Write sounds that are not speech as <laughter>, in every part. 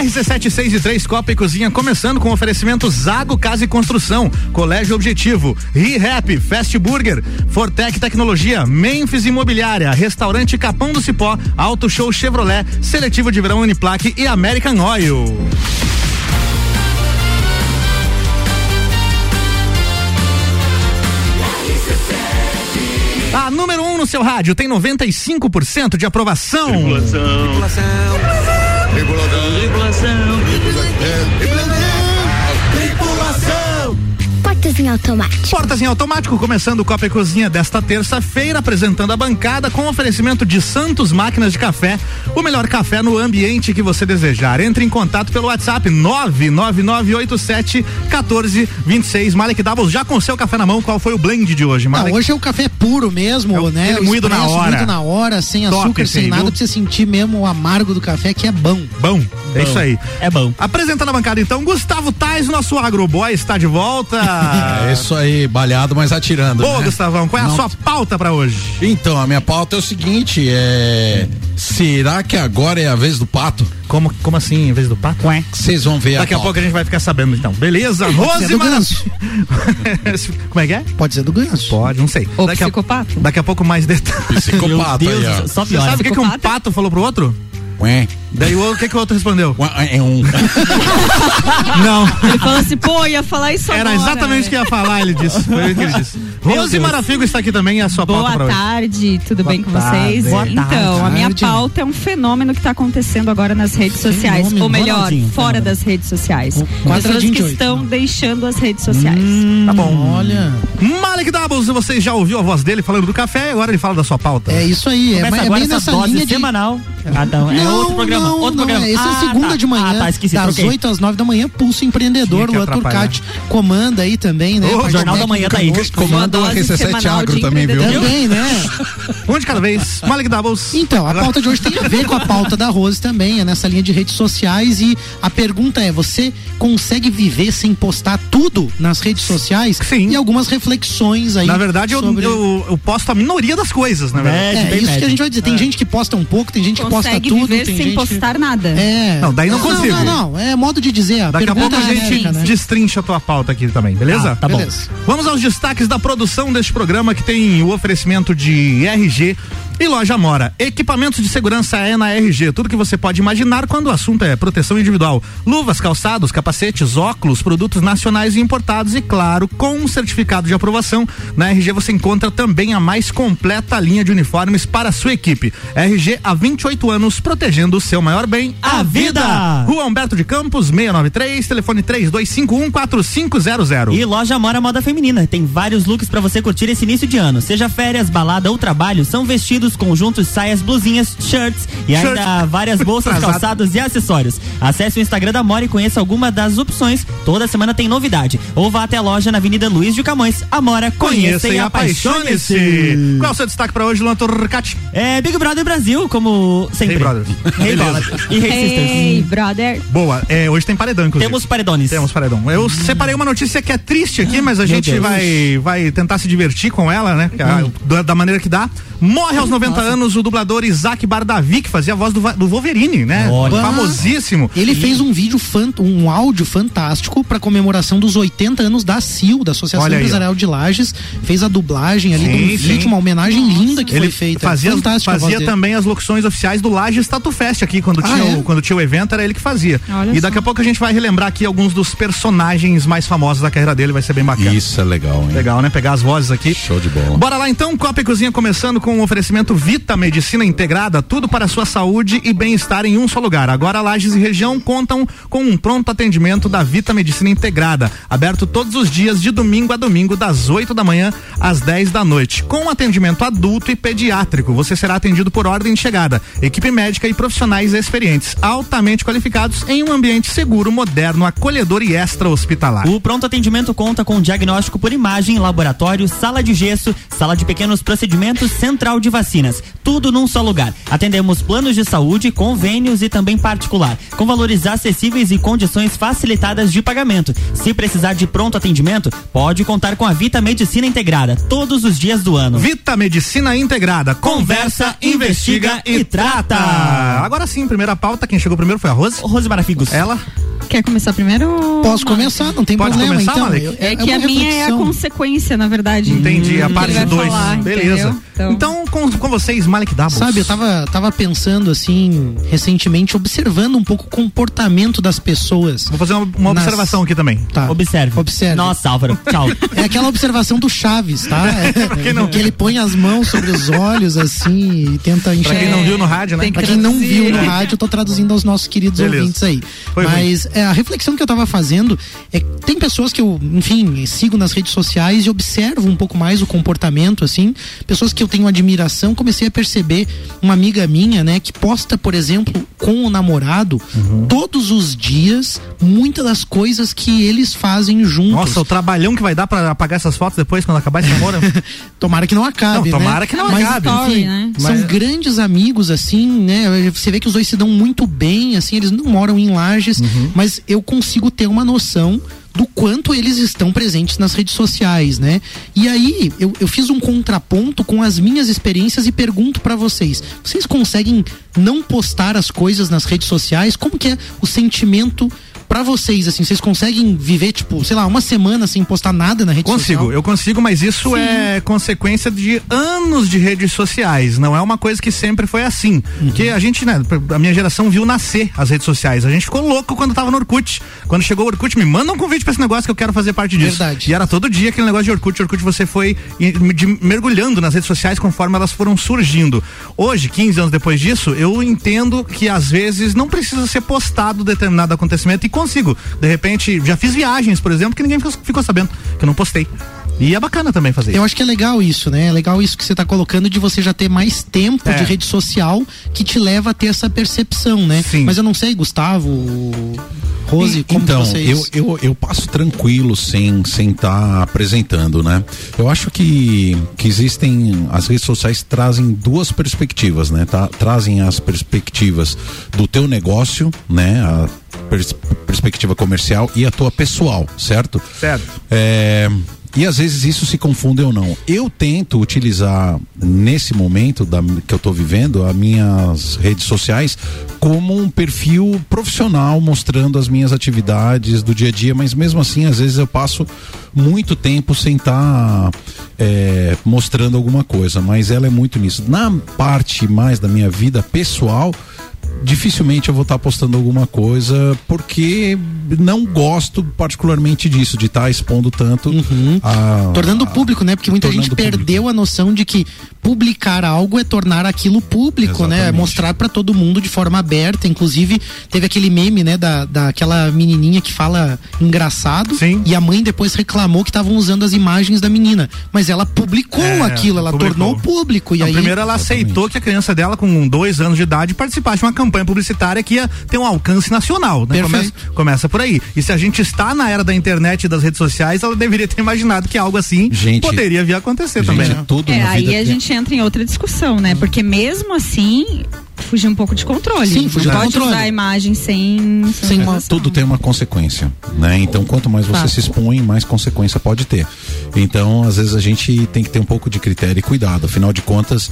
RC7 e 3 Copa e Cozinha começando com oferecimento Zago Casa e Construção, Colégio Objetivo, ReHap, Fast Burger, Fortec Tecnologia, Memphis Imobiliária, Restaurante Capão do Cipó, Auto Show Chevrolet, Seletivo de Verão Uniplaque e American Oil. A número 1 um no seu rádio tem 95% de aprovação. Yeah. Em automático. Portas em automático, começando o Copa e Cozinha desta terça-feira, apresentando a bancada com oferecimento de Santos Máquinas de Café, o melhor café no ambiente que você desejar. Entre em contato pelo WhatsApp 99987 1426. Malek Doubles, já com o seu café na mão, qual foi o blend de hoje, Malek? Não, hoje é o café puro mesmo, É o- né? ele moído na hora. Moído na hora, sem Top açúcar, sem aí, nada, viu? pra você sentir mesmo o amargo do café, que é bom. Bom, é isso aí. É bom. Apresentando a bancada então, Gustavo Tais, nosso agroboy, está de volta. <laughs> É isso aí, balhado, mas atirando. Boa, né? Gustavão, qual é a Não. sua pauta pra hoje? Então, a minha pauta é o seguinte: é. Será que agora é a vez do pato? Como, como assim, em vez do pato? Ué. Vocês vão ver Daqui a pauta. pouco a gente vai ficar sabendo então. Beleza? Rose ganso. <laughs> Como é que é? Pode ser do ganso. Pode, não sei. Ou daqui, a, psicopato. daqca a pouco mais detalhes. Psicopata Meu Deus, aí, ó. só Você piora. sabe o que, que um Psicopata? pato falou pro outro? Ué, Daí o, o que, que o outro respondeu? ué, É um. <laughs> Não. Ele falou assim, pô, ia falar isso Era agora. exatamente o que ia falar, ele disse. Foi o que ele disse. Rose. Marafigo está aqui também, é a sua pauta Boa pra hoje. tarde, tudo Boa bem com tarde. vocês? Boa então, tarde. a minha Tarde. pauta é um fenômeno que está acontecendo agora nas redes sociais. Fenômeno, Ou melhor, Ronaldinho, fora das redes sociais. Pessoas que estão deixando as redes sociais. Tá bom. Olha, Malek Doubles, você já ouviu a voz dele falando do café, agora ele fala da sua pauta. é isso aí. É, Começa é agora bem essa nessa dose linha de. semanal. Ah, não, é não, outro programa. não, outro não, programa. Esse é Ah, segunda tá. de manhã, Ah, tá, esqueci. das troquei. 8 às 9 da manhã, Pulso Empreendedor, o atrapalhar. Cate comanda aí também, né? Ô, Parte Jornal da Manhã tá aí. Comanda o Uma dose RC7 semanal Agro também, viu? Também, né? <laughs> Um de cada vez. Malek Doubles. Então, a pauta de hoje tem a ver com a pauta da Rose também, é nessa linha de redes sociais e a pergunta é, você consegue viver sem postar tudo nas redes sociais? Sim. E algumas reflexões aí. Na verdade, eu, sobre... eu, eu posto a minoria das coisas, na verdade. Médio, É, bem isso que a gente vai dizer. Tem gente que posta um pouco, tem gente que posta Consegue tudo, viver tem sem gente postar nada. É. Não, daí não consigo. Não, não, é modo de dizer. A Daqui a pouco a é gente né? destrincha a tua pauta aqui também, beleza? Ah, tá bom. Beleza. Vamos aos destaques da produção deste programa que tem o oferecimento de RG e Loja Mora. Equipamentos de segurança é na RG. Tudo que você pode imaginar quando o assunto é proteção individual. Luvas, calçados, capacetes, óculos, produtos nacionais e importados e, claro, com um certificado de aprovação. Na RG você encontra também a mais completa linha de uniformes para a sua equipe. RG há 28 anos protegendo o seu maior bem, A vida. Rua Humberto de Campos, 693, telefone 32514500. E loja Mora Moda Feminina. Tem vários looks pra você curtir esse início de ano. Seja férias, balada ou trabalho, são vestidos, conjuntos, saias, blusinhas, shirts e Shirt. ainda várias bolsas, <laughs> calçados e acessórios. Acesse o Instagram da Mora e conheça alguma das opções. Toda semana tem novidade. Ou vá até a loja na Avenida Luiz de Camões. Amora, conheça, e apaixone-se. Qual é o seu destaque para hoje, Luan Torcati? É Big Brother Brasil, como sempre. Hey Brothers. Hey Beleza. Brothers. E Hey Sisters. Hey, brother. Boa, é, hoje tem paredão, inclusive. Temos paredones. Temos paredão. Eu separei uma notícia que é triste aqui, mas a gente Deus. vai, vai tentar se divertir com ela, né? Que a- da, da maneira que dá. Morre aos 90 anos o dublador Isaac Bardavi, que fazia a voz do, do Wolverine, né? Olha. Famosíssimo. Ele fez um vídeo, um áudio fantástico para comemoração dos 80 anos da CIL, da Associação Olha aí. Empresarial de Lages. Fez a dublagem ali Sim, um sim. vídeo, uma homenagem linda que Ele foi feita. fazia, voz fazia também as locuções oficiais do Lages Tatu Fest aqui, quando, Ah, tinha, é? o, quando tinha o evento, era ele que fazia. Olha e daqui só. a pouco a gente vai relembrar aqui alguns dos personagens mais famosos da carreira dele, vai ser bem bacana. Isso é legal, hein? Legal, né? Pegar as vozes aqui. Show de bola. Bora lá então, Copa e Cozinha começando com o oferecimento Vita Medicina Integrada, tudo para sua saúde e bem-estar em um só lugar. Agora Lages e região contam com um pronto atendimento da Vita Medicina Integrada, aberto todos os dias de domingo a domingo das 8 da manhã às 10 da noite, com atendimento adulto e pediátrico. Você será atendido por ordem de chegada, equipe médica e profissionais experientes, altamente qualificados em um ambiente seguro, moderno, acolhedor e extra-hospitalar. O pronto atendimento conta com diagnóstico por imagem, laboratório, sala de gesso, sala de pequenos procedimentos, central de vacinas. Tudo num só lugar. Atendemos planos de saúde, convênios e também particular, com valores acessíveis e condições facilitadas de pagamento. Se precisar de pronto atendimento, pode contar com a Vita Medicina Integrada, todos os dias do ano. Vita Medicina Integrada. Conversa, investiga e trata. Agora sim, primeira pauta. Quem chegou primeiro foi a Rose. Rose Marafigos. Ela. Quer começar primeiro? Posso começar, não tem Pode problema. começar, então, Malek? eu- É, que uma a minha é a reflexão. consequência, na verdade. Entendi, a parte ele vai 2. falar, Beleza. Então, Então, com, com vocês, Malik Dabos. Sabe, eu tava, tava pensando assim, recentemente, observando um pouco o comportamento das pessoas. Vou fazer uma, uma Nas- observação aqui também. Tá. Observe. Observe. Nossa, Álvaro. Tchau. <laughs> É aquela observação do Chaves, tá? <laughs> É, quem não- que ele põe as mãos sobre os olhos, assim, e tenta Pra enxergar. quem não viu no rádio, né? Pra quem não viu no rádio, eu tô traduzindo aos nossos queridos Beleza. ouvintes aí. Foi Mas é, a reflexão que eu tava fazendo é que tem pessoas que eu, enfim, sigo nas redes sociais e observo um pouco mais o comportamento, assim. Pessoas que eu tenho admiração, comecei a perceber uma amiga minha, né, que posta, por exemplo, com o namorado, Uhum. todos os dias, muitas das coisas que eles fazem juntos. Nossa, o trabalhão que vai dar pra apagar essas fotos depois, quando acabar esse namoro. <laughs> Tomara que não acabe, Não, né? tomara que não Mas, acabe. enfim, né? São Mas- grandes amigos, assim, né? Você vê que os dois se dão muito bem, assim, eles não moram em lajes, Uhum. mas eu consigo ter uma noção do quanto eles estão presentes nas redes sociais, né? E aí, eu, eu fiz um contraponto com as minhas experiências e pergunto pra vocês: vocês conseguem não postar as coisas nas redes sociais? Como que é o sentimento pra vocês, assim? Vocês conseguem viver, tipo, sei lá, uma semana sem postar nada na rede Consigo, social? eu consigo, mas isso é consequência de anos de redes sociais. Não é uma coisa que sempre foi assim. Porque a gente, né, a minha geração viu nascer as redes sociais. A gente ficou louco quando tava no Orkut. Quando chegou o Orkut, me manda um convite pra esse negócio que eu quero fazer parte disso. Verdade. E era todo dia aquele negócio de Orkut. Orkut você foi mergulhando nas redes sociais conforme elas foram surgindo. Hoje, 15 anos depois disso, eu entendo que às vezes não precisa ser postado determinado acontecimento e consigo. De repente, já fiz viagens, por exemplo, que ninguém ficou, sabendo, que eu não postei. E é bacana também fazer Eu acho que é legal isso, né? É legal isso que você tá colocando de você já ter mais tempo É. de rede social que te leva a ter essa percepção, né? Sim. Mas eu não sei, Gustavo, Rose, como então, que vocês... eu, eu, eu passo tranquilo sem sem estar apresentando, né? Eu acho que, que existem as redes sociais trazem duas perspectivas, né? Tá? Trazem as perspectivas do teu negócio, né? A pers- perspectiva comercial e a tua pessoal, certo? Certo. É, e às vezes isso se confunde ou não. Eu tento utilizar nesse momento da, que eu estou vivendo as minhas redes sociais como um perfil profissional mostrando as minhas atividades do dia a dia, mas mesmo assim às vezes eu passo muito tempo sem estar mostrando alguma coisa, mas ela é muito nisso. Na parte mais da minha vida pessoal, dificilmente eu vou estar postando alguma coisa porque não gosto particularmente disso, de estar expondo tanto a, Tornando público, né? Porque muita gente público. perdeu a noção de que publicar algo é tornar aquilo público, né? É Exatamente. mostrar pra todo mundo de forma aberta. Inclusive, teve aquele meme, né? Da, daquela menininha que fala engraçado. Sim. E a mãe depois reclamou que estavam usando as imagens da menina. Mas ela publicou É, aquilo, ela publicou. tornou público. E Não, aí. primeiro ela aceitou que a criança dela, com dois anos de idade, participasse de uma campanha publicitária que ia ter um alcance nacional. Né? Começa, começa por aí. E se a gente está na era da internet e das redes sociais, ela deveria ter imaginado que algo assim Gente, poderia vir a acontecer também. gente, né? tudo É, aí a gente entra em outra discussão, né? Porque mesmo assim, fugir um pouco de controle. Sim, fugir pode controle. usar a imagem sem, Sem uma- tudo tem uma consequência, né? Então, quanto mais você Fato. se expõe, mais consequência pode ter. Então, às vezes a gente tem que ter um pouco de critério e cuidado. Afinal de contas,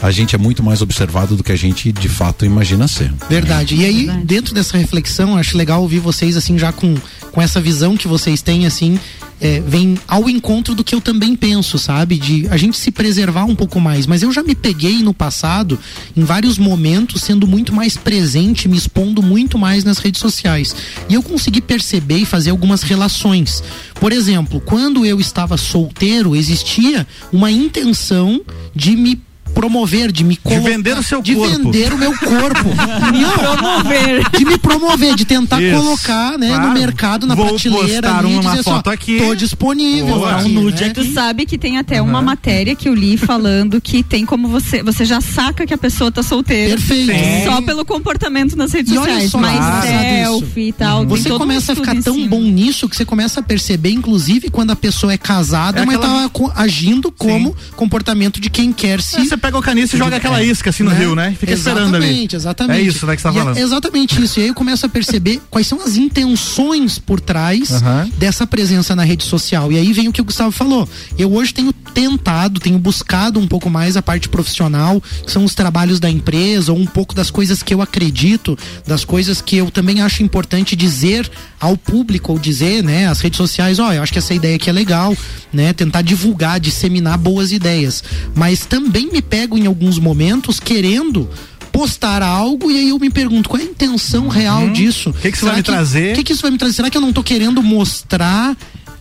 a gente é muito mais observado do que a gente de fato imagina ser. Verdade. E aí, Verdade. dentro dessa reflexão, acho legal ouvir vocês, assim, já com, com essa visão que vocês têm, assim, é, vem ao encontro do que eu também penso, sabe? De a gente se preservar um pouco mais. Mas eu já me peguei no passado, em vários momentos, sendo muito mais presente, me expondo muito mais nas redes sociais. E eu consegui perceber e fazer algumas relações. Por exemplo, quando eu estava solteiro, existia uma intenção de me promover, de me colocar, vender o seu de corpo. vender o meu corpo. <laughs> Me Não, promover. de me promover, de tentar Isso. colocar, né, Claro. no mercado, na Vou prateleira postar ali, uma dizer assim, foto aqui. tô disponível Boa. aqui, Um nude né? aqui. Tu sabe que tem até uma matéria que eu li falando que tem como você. Você já saca que a pessoa tá solteira. Perfeito. Sim. Só pelo comportamento nas redes E olha sociais. só, mais engraçado selfie e tal. tem Você todo um começa a ficar tão cima. bom nisso que você começa a perceber, inclusive quando a pessoa é casada, É mas aquela- tá agindo como comportamento de quem quer se É, Você pega o caniço e joga aquela isca assim no né? rio, né? Fica esperando ali. Exatamente, exatamente. É isso né, que você tá é falando. exatamente isso. E aí eu começo a perceber <laughs> quais são as intenções por trás dessa presença na rede social. E aí vem o que o Gustavo falou. Eu hoje tenho tentado, tenho buscado um pouco mais a parte profissional, que são os trabalhos da empresa, ou um pouco das coisas que eu acredito, das coisas que eu também acho importante dizer ao público, ou dizer, né, às redes sociais, ó, eu acho que essa ideia aqui é legal, né, tentar divulgar, disseminar boas ideias. Mas também me pego em alguns momentos querendo postar algo e aí eu me pergunto qual é a intenção real disso. Uhum. que que isso Será vai me trazer? O que, que isso vai me trazer? Será que eu não tô querendo mostrar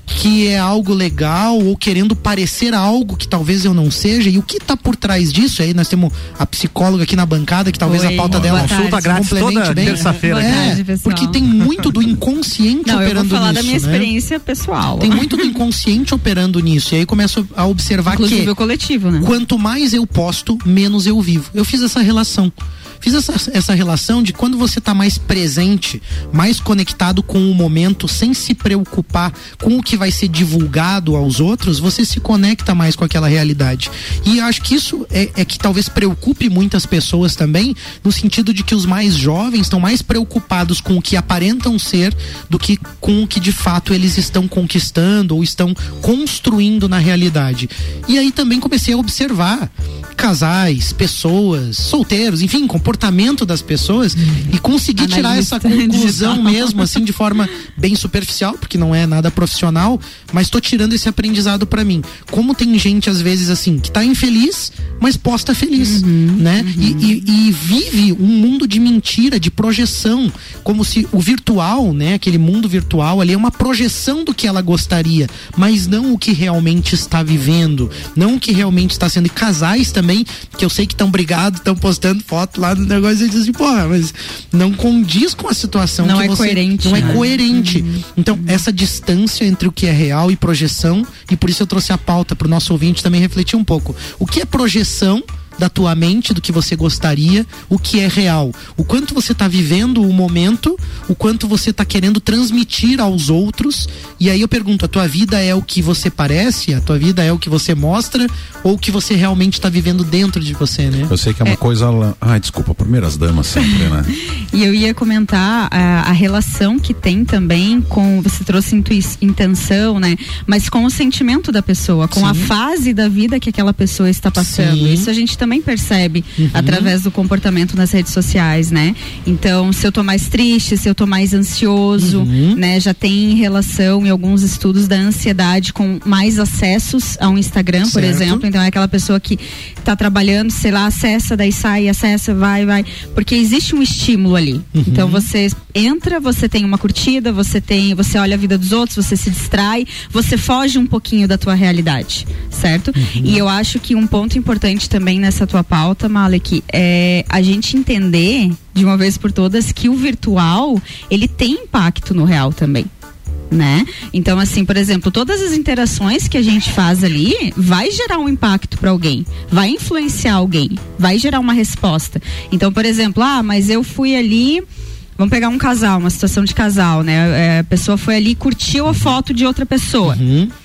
que é algo legal ou querendo parecer algo que talvez eu não seja? E o que tá por trás disso? Aí nós temos a psicóloga aqui na bancada que talvez Oi, a pauta dela. Consulta grátis toda terça-feira. É, porque tem muito do inconsciente Não, eu vou operando falar nisso, da minha né? experiência pessoal. Tem muito do inconsciente operando nisso. E aí começo a observar Inclusive que o coletivo, né? quanto mais eu posto, menos eu vivo. Eu fiz essa relação. Fiz essa, essa relação de quando você está mais presente, mais conectado com o momento, sem se preocupar com o que vai ser divulgado aos outros, você se conecta mais com aquela realidade. E acho que isso é, é que talvez preocupe muitas pessoas também, no sentido de que os mais jovens estão mais preocupados com o que aparentam ser do que com o que de fato eles estão conquistando ou estão construindo na realidade. E aí também comecei a observar casais, pessoas, solteiros, enfim, comportamento das pessoas e conseguir tirar essa Analista conclusão digital. mesmo assim de forma bem superficial, porque não é nada profissional, mas tô tirando esse aprendizado pra mim. Como tem gente às vezes assim que tá infeliz, mas posta feliz, né? E, e- e vive um mundo de mentira, de projeção, como se o virtual, né, aquele mundo virtual ali é uma projeção do que ela gostaria, mas não o que realmente está vivendo, não o que realmente está sendo. E casais também, que eu sei que estão brigados, estão postando foto lá no negócio e dizem assim, porra, mas não condiz com a situação Não é você- coerente, Não é né? coerente. Então, essa distância entre o que é real e projeção, e por isso eu trouxe a pauta para o nosso ouvinte também refletir um pouco. O que é projeção? Da tua mente, do que você gostaria, o que é real. O quanto você está vivendo o momento, o quanto você está querendo transmitir aos outros. E aí eu pergunto, a tua vida é o que você parece? A tua vida é o que você mostra? Ou o que você realmente está vivendo dentro de você, né? Eu sei que é uma coisa. lá- Ai, desculpa, primeiras damas sempre, né? <laughs> E eu ia comentar a, a relação que tem também com. Você trouxe intui- intenção, né? Mas com o sentimento da pessoa, com a fase da vida que aquela pessoa está passando. Sim. Isso a gente também percebe através do comportamento nas redes sociais, né? Então, se eu tô mais triste, se eu tô mais ansioso, né? Já tem relação em alguns estudos da ansiedade com mais acessos ao Instagram, por Certo. exemplo. Então é aquela pessoa que tá trabalhando, sei lá, acessa, daí sai, acessa, vai, vai. Porque existe um estímulo ali. Então você entra, você tem uma curtida, você tem, você olha a vida dos outros, você se distrai, você foge um pouquinho da tua realidade, certo? E eu acho que um ponto importante também nessa tua pauta, Malek, é a gente entender de uma vez por todas que o virtual, ele tem impacto no real também né? Então, assim, por exemplo, todas as interações que a gente faz ali vai gerar um impacto para alguém, vai influenciar alguém, vai gerar uma resposta. Então, por exemplo, ah, mas eu fui ali. Vamos pegar um casal, uma situação de casal, né? É, a pessoa foi ali e curtiu a foto de outra pessoa.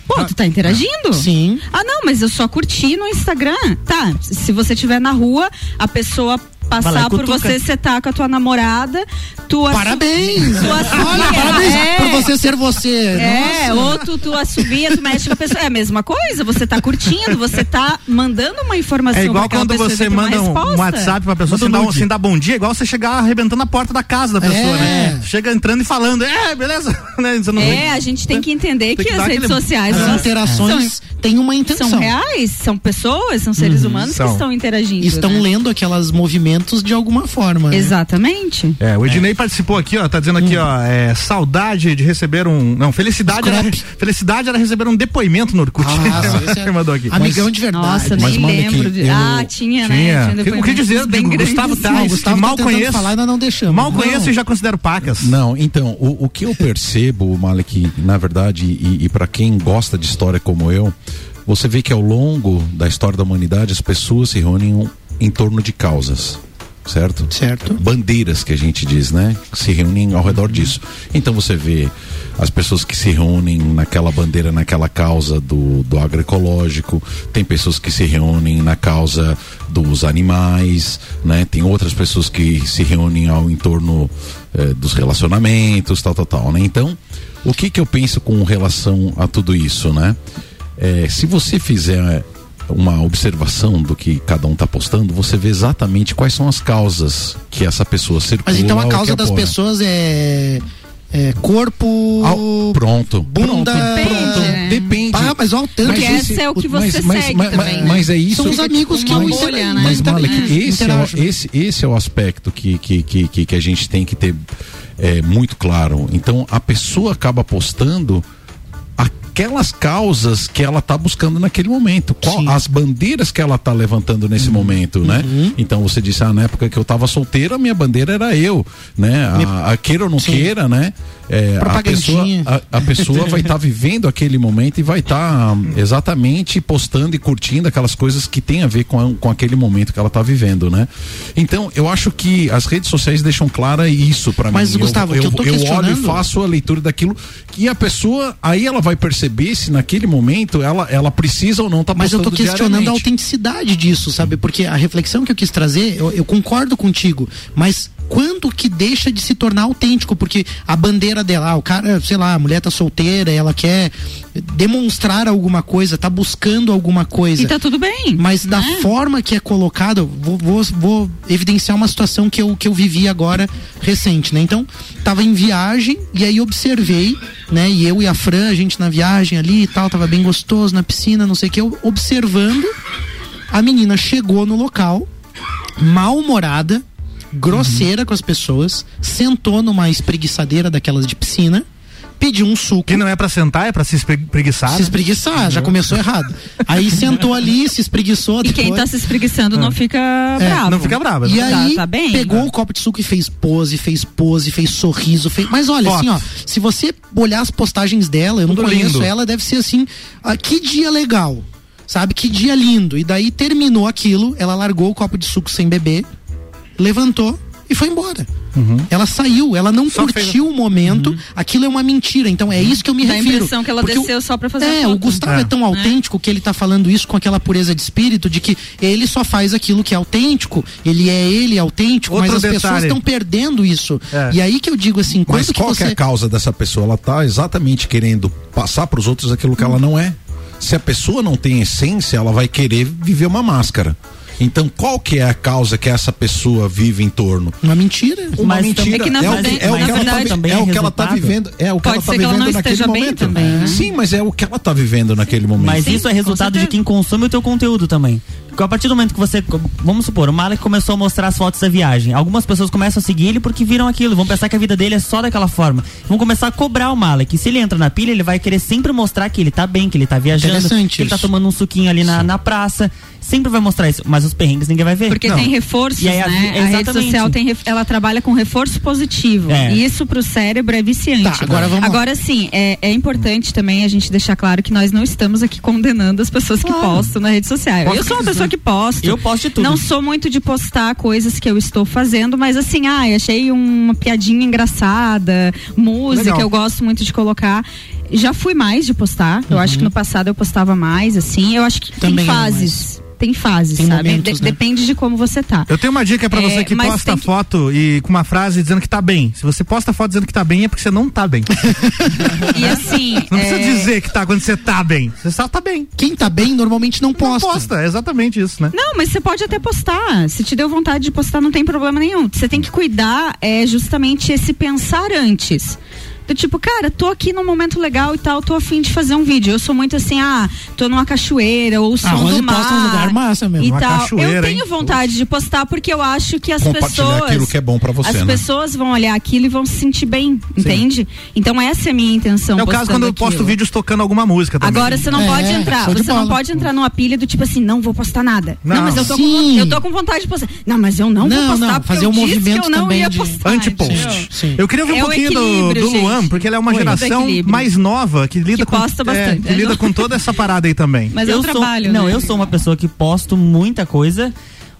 Pô, tu tá interagindo? Sim. Ah, não, mas eu só curti no Instagram. Tá, se você estiver na rua, a pessoa passar por você, você tá com a tua namorada, tu assu- Parabéns! Tu Olha, parabéns é. por você ser você. É, Nossa. ou tu, tu assumia, tu mexe com a pessoa. É a mesma coisa, você tá curtindo, você tá mandando uma informação É igual quando você manda um, um. WhatsApp pra pessoa sem dar, um- sem dar bom dia, igual você chegar arrebentando a porta da casa da pessoa, É. né? Chega entrando e falando, é, beleza. <laughs> Né? Você não- É, a gente tem que entender Tem que, que as redes aquele- sociais As interações têm uma intenção. são, reais, são pessoas, são seres humanos são. que estão interagindo. Estão né? lendo aquelas movimentos de alguma forma. né? Exatamente. É, o Ednei participou aqui, ó, tá dizendo aqui, ó, é, saudade de receber um, não, felicidade era, felicidade era receber um depoimento no Orkut. Ah, <laughs> é- mandou aqui. Amigão de verdade. Nossa, Mas, nem lembro. De... eu- Ah, tinha, né? Tinha. Tinha O que dizer do. Gustavo Tais, o Gustavo tá mal tentando conheço. falar, ainda não deixamos. Mal Não. conheço e já considero pacas. Não, então, o, o que eu percebo, Malek, na verdade, e, e para quem gosta de história como eu, você vê que ao longo da história da humanidade as pessoas se reúnem em torno de causas. Certo? Certo. Bandeiras que a gente diz, né? Que se reúnem ao redor disso. Então você vê as pessoas que se reúnem naquela bandeira, naquela causa do, do agroecológico, tem pessoas que se reúnem na causa dos animais, né? Tem outras pessoas que se reúnem ao entorno eh, dos relacionamentos, tal, tal, tal, né? Então, o que que eu penso com relação a tudo isso, né? Eh, se você fizer uma observação do que cada um está postando, você vê exatamente quais são as causas que essa pessoa circula. Mas então a causa das pessoas é, é corpo. Ah, pronto. Bunda. Depende, Pronto. né? Depende. Ah, mas olha o tanto Porque que esse é o que você segue mas, também, né? mas é isso. São os amigos que bolha, né? Mas, Malek, esse, é, o, interajo, né? esse, esse é o aspecto que, que, que, que, que a gente tem que ter é, muito claro. Então, a pessoa acaba postando aquelas causas que ela está buscando naquele momento. Qual, as bandeiras que ela está levantando nesse momento, né? Uhum. Então, você disse, ah, na época que eu estava solteira, a minha bandeira era eu, né? A, a queira ou não Sim. queira, né? É, a pessoa, a, a pessoa vai estar <laughs> vivendo aquele momento e vai estar exatamente postando e curtindo aquelas coisas que tem a ver com, a- com aquele momento que ela está vivendo, né? Então, eu acho que as redes sociais deixam clara isso para mim. Mas, Gustavo, eu, eu eu olho e faço a leitura daquilo que a pessoa, aí ela vai perceber se naquele momento ela, ela precisa ou não tá Mas eu tô questionando a autenticidade disso, sabe? Porque a reflexão que eu quis trazer, eu, eu concordo contigo, mas quando que deixa de se tornar autêntico? Porque a bandeira dela, ah, o cara, sei lá, a mulher tá solteira, ela quer demonstrar alguma coisa, tá buscando alguma coisa. E tá tudo bem. Mas da né? forma que é colocado, vou, vou, vou evidenciar uma situação que eu, que eu vivi agora recente, né? Então, tava em viagem e aí observei, né? E eu e a Fran, a gente na viagem ali e tal, tava bem gostoso na piscina, não sei o que, eu observando, a menina chegou no local, mal-humorada, grosseira com as pessoas, sentou numa espreguiçadeira daquelas de piscina, pediu um suco. Que não é pra sentar, é pra se espre- preguiçar. Se né? espreguiçar, já começou errado. Aí sentou ali, se espreguiçou. E quem depois- tá se espreguiçando não fica bravo. Não fica brava. E né? Tá- aí, tá bem? pegou o copo de suco e fez pose, fez pose, fez sorriso, fez. Mas olha, assim, ó, se você olhar as postagens dela, eu não Tudo conheço lindo. ela, deve ser assim, ah, que dia legal. Sabe, que dia lindo. E daí terminou aquilo, ela largou o copo de suco sem beber, levantou e foi embora. Ela saiu, ela não Uhum. Só curtiu o momento, aquilo é uma mentira. Então é isso que eu me Dá a refiro. impressão que ela Porque o- desceu só pra fazer É, a foto. o Gustavo é, É. tão autêntico que ele tá falando isso com aquela pureza de espírito de que ele só faz aquilo que é autêntico, ele é ele autêntico, Outro mas as detalhe. pessoas estão perdendo isso. É. E aí que eu digo assim, Mas qual que você é a causa dessa pessoa? Ela tá exatamente querendo passar para os outros aquilo que ela não é. Se a pessoa não tem essência, ela vai querer viver uma máscara. Então, qual que é a causa que essa pessoa vive em torno? uma mentira. Uma Mas mentira. é que, na o, verdade- é o na que ela tá, é o que ela tá vivendo, é o que Pode ela tá ela vivendo não naquele momento. também, né? Sim, mas é o que ela tá vivendo naquele momento. Mas Sim, isso é resultado de quem consome o teu conteúdo também. Porque A partir do momento que você, vamos supor, o Malek começou a mostrar as fotos da viagem. Algumas pessoas começam a seguir ele porque viram aquilo, vão pensar que a vida dele é só daquela forma. Vão começar a cobrar o Malek. Se ele entra na pilha, ele vai querer sempre mostrar que ele tá bem, que ele tá viajando, Interessante que ele tá tomando um suquinho ali na, na praça. Sempre vai mostrar isso, mas os perrengues ninguém vai ver. Porque Não. tem reforços, E aí a né? vi- A, rede social tem, ela trabalha com reforço positivo. É. E isso pro cérebro é viciante. Tá, agora vamos. Agora sim, é, é importante também a gente deixar claro que nós não estamos aqui condenando as pessoas que postam na rede social. Posta eu sou uma pessoa que posto. Eu posto de tudo. Não sou muito de postar coisas que eu estou fazendo, mas assim, ah, achei uma piadinha engraçada, música, Legal. eu gosto muito de colocar. Já fui mais de postar. Eu acho que no passado eu postava mais, assim. Eu acho que Uhum. Também tem fases. Tem fases, Tem sabe? momentos, De- né? Depende de como você tá. Eu tenho uma dica pra É, você que mas posta que- foto e com uma frase dizendo que tá bem. Se você posta foto dizendo que tá bem, é porque você não tá bem. <laughs> E assim. <laughs> Não precisa é, dizer que tá quando você tá bem. Você só tá bem. Quem tá bem normalmente não Não posta. posta, é exatamente isso, né? Não, mas você pode até postar. Se te deu vontade de postar, não tem problema nenhum. Você tem que cuidar é justamente esse pensar antes. Do tipo, cara, tô aqui num momento legal e tal, tô afim de fazer um vídeo. Eu sou muito assim, ah, tô numa cachoeira ou som A Rose do mar. posta um lugar massa mesmo. E Uma tal. cachoeira, eu tenho hein? vontade de postar porque eu acho que as pessoas. aquilo que é bom pra você, As né? pessoas vão olhar aquilo e vão se sentir bem, entende? Então essa é a minha intenção. É o caso quando eu posto aquilo. vídeos tocando alguma música também. Agora você não É, pode entrar, você não bola. pode entrar numa pilha do tipo assim, não vou postar nada. Não, Não. mas eu tô, com, Sim. eu tô com vontade de postar. Não, mas eu não, Não, vou postar não, porque fazer eu um disse movimento que eu não também ia de postar. Anti-post. Sim. Eu queria ouvir um É pouquinho do, do Luan, porque ele é uma Oi. geração mais nova que lida Que com é, que lida com toda essa parada aí também. Mas eu, sou, trabalho. Não, né? eu sou uma pessoa que posto muita coisa.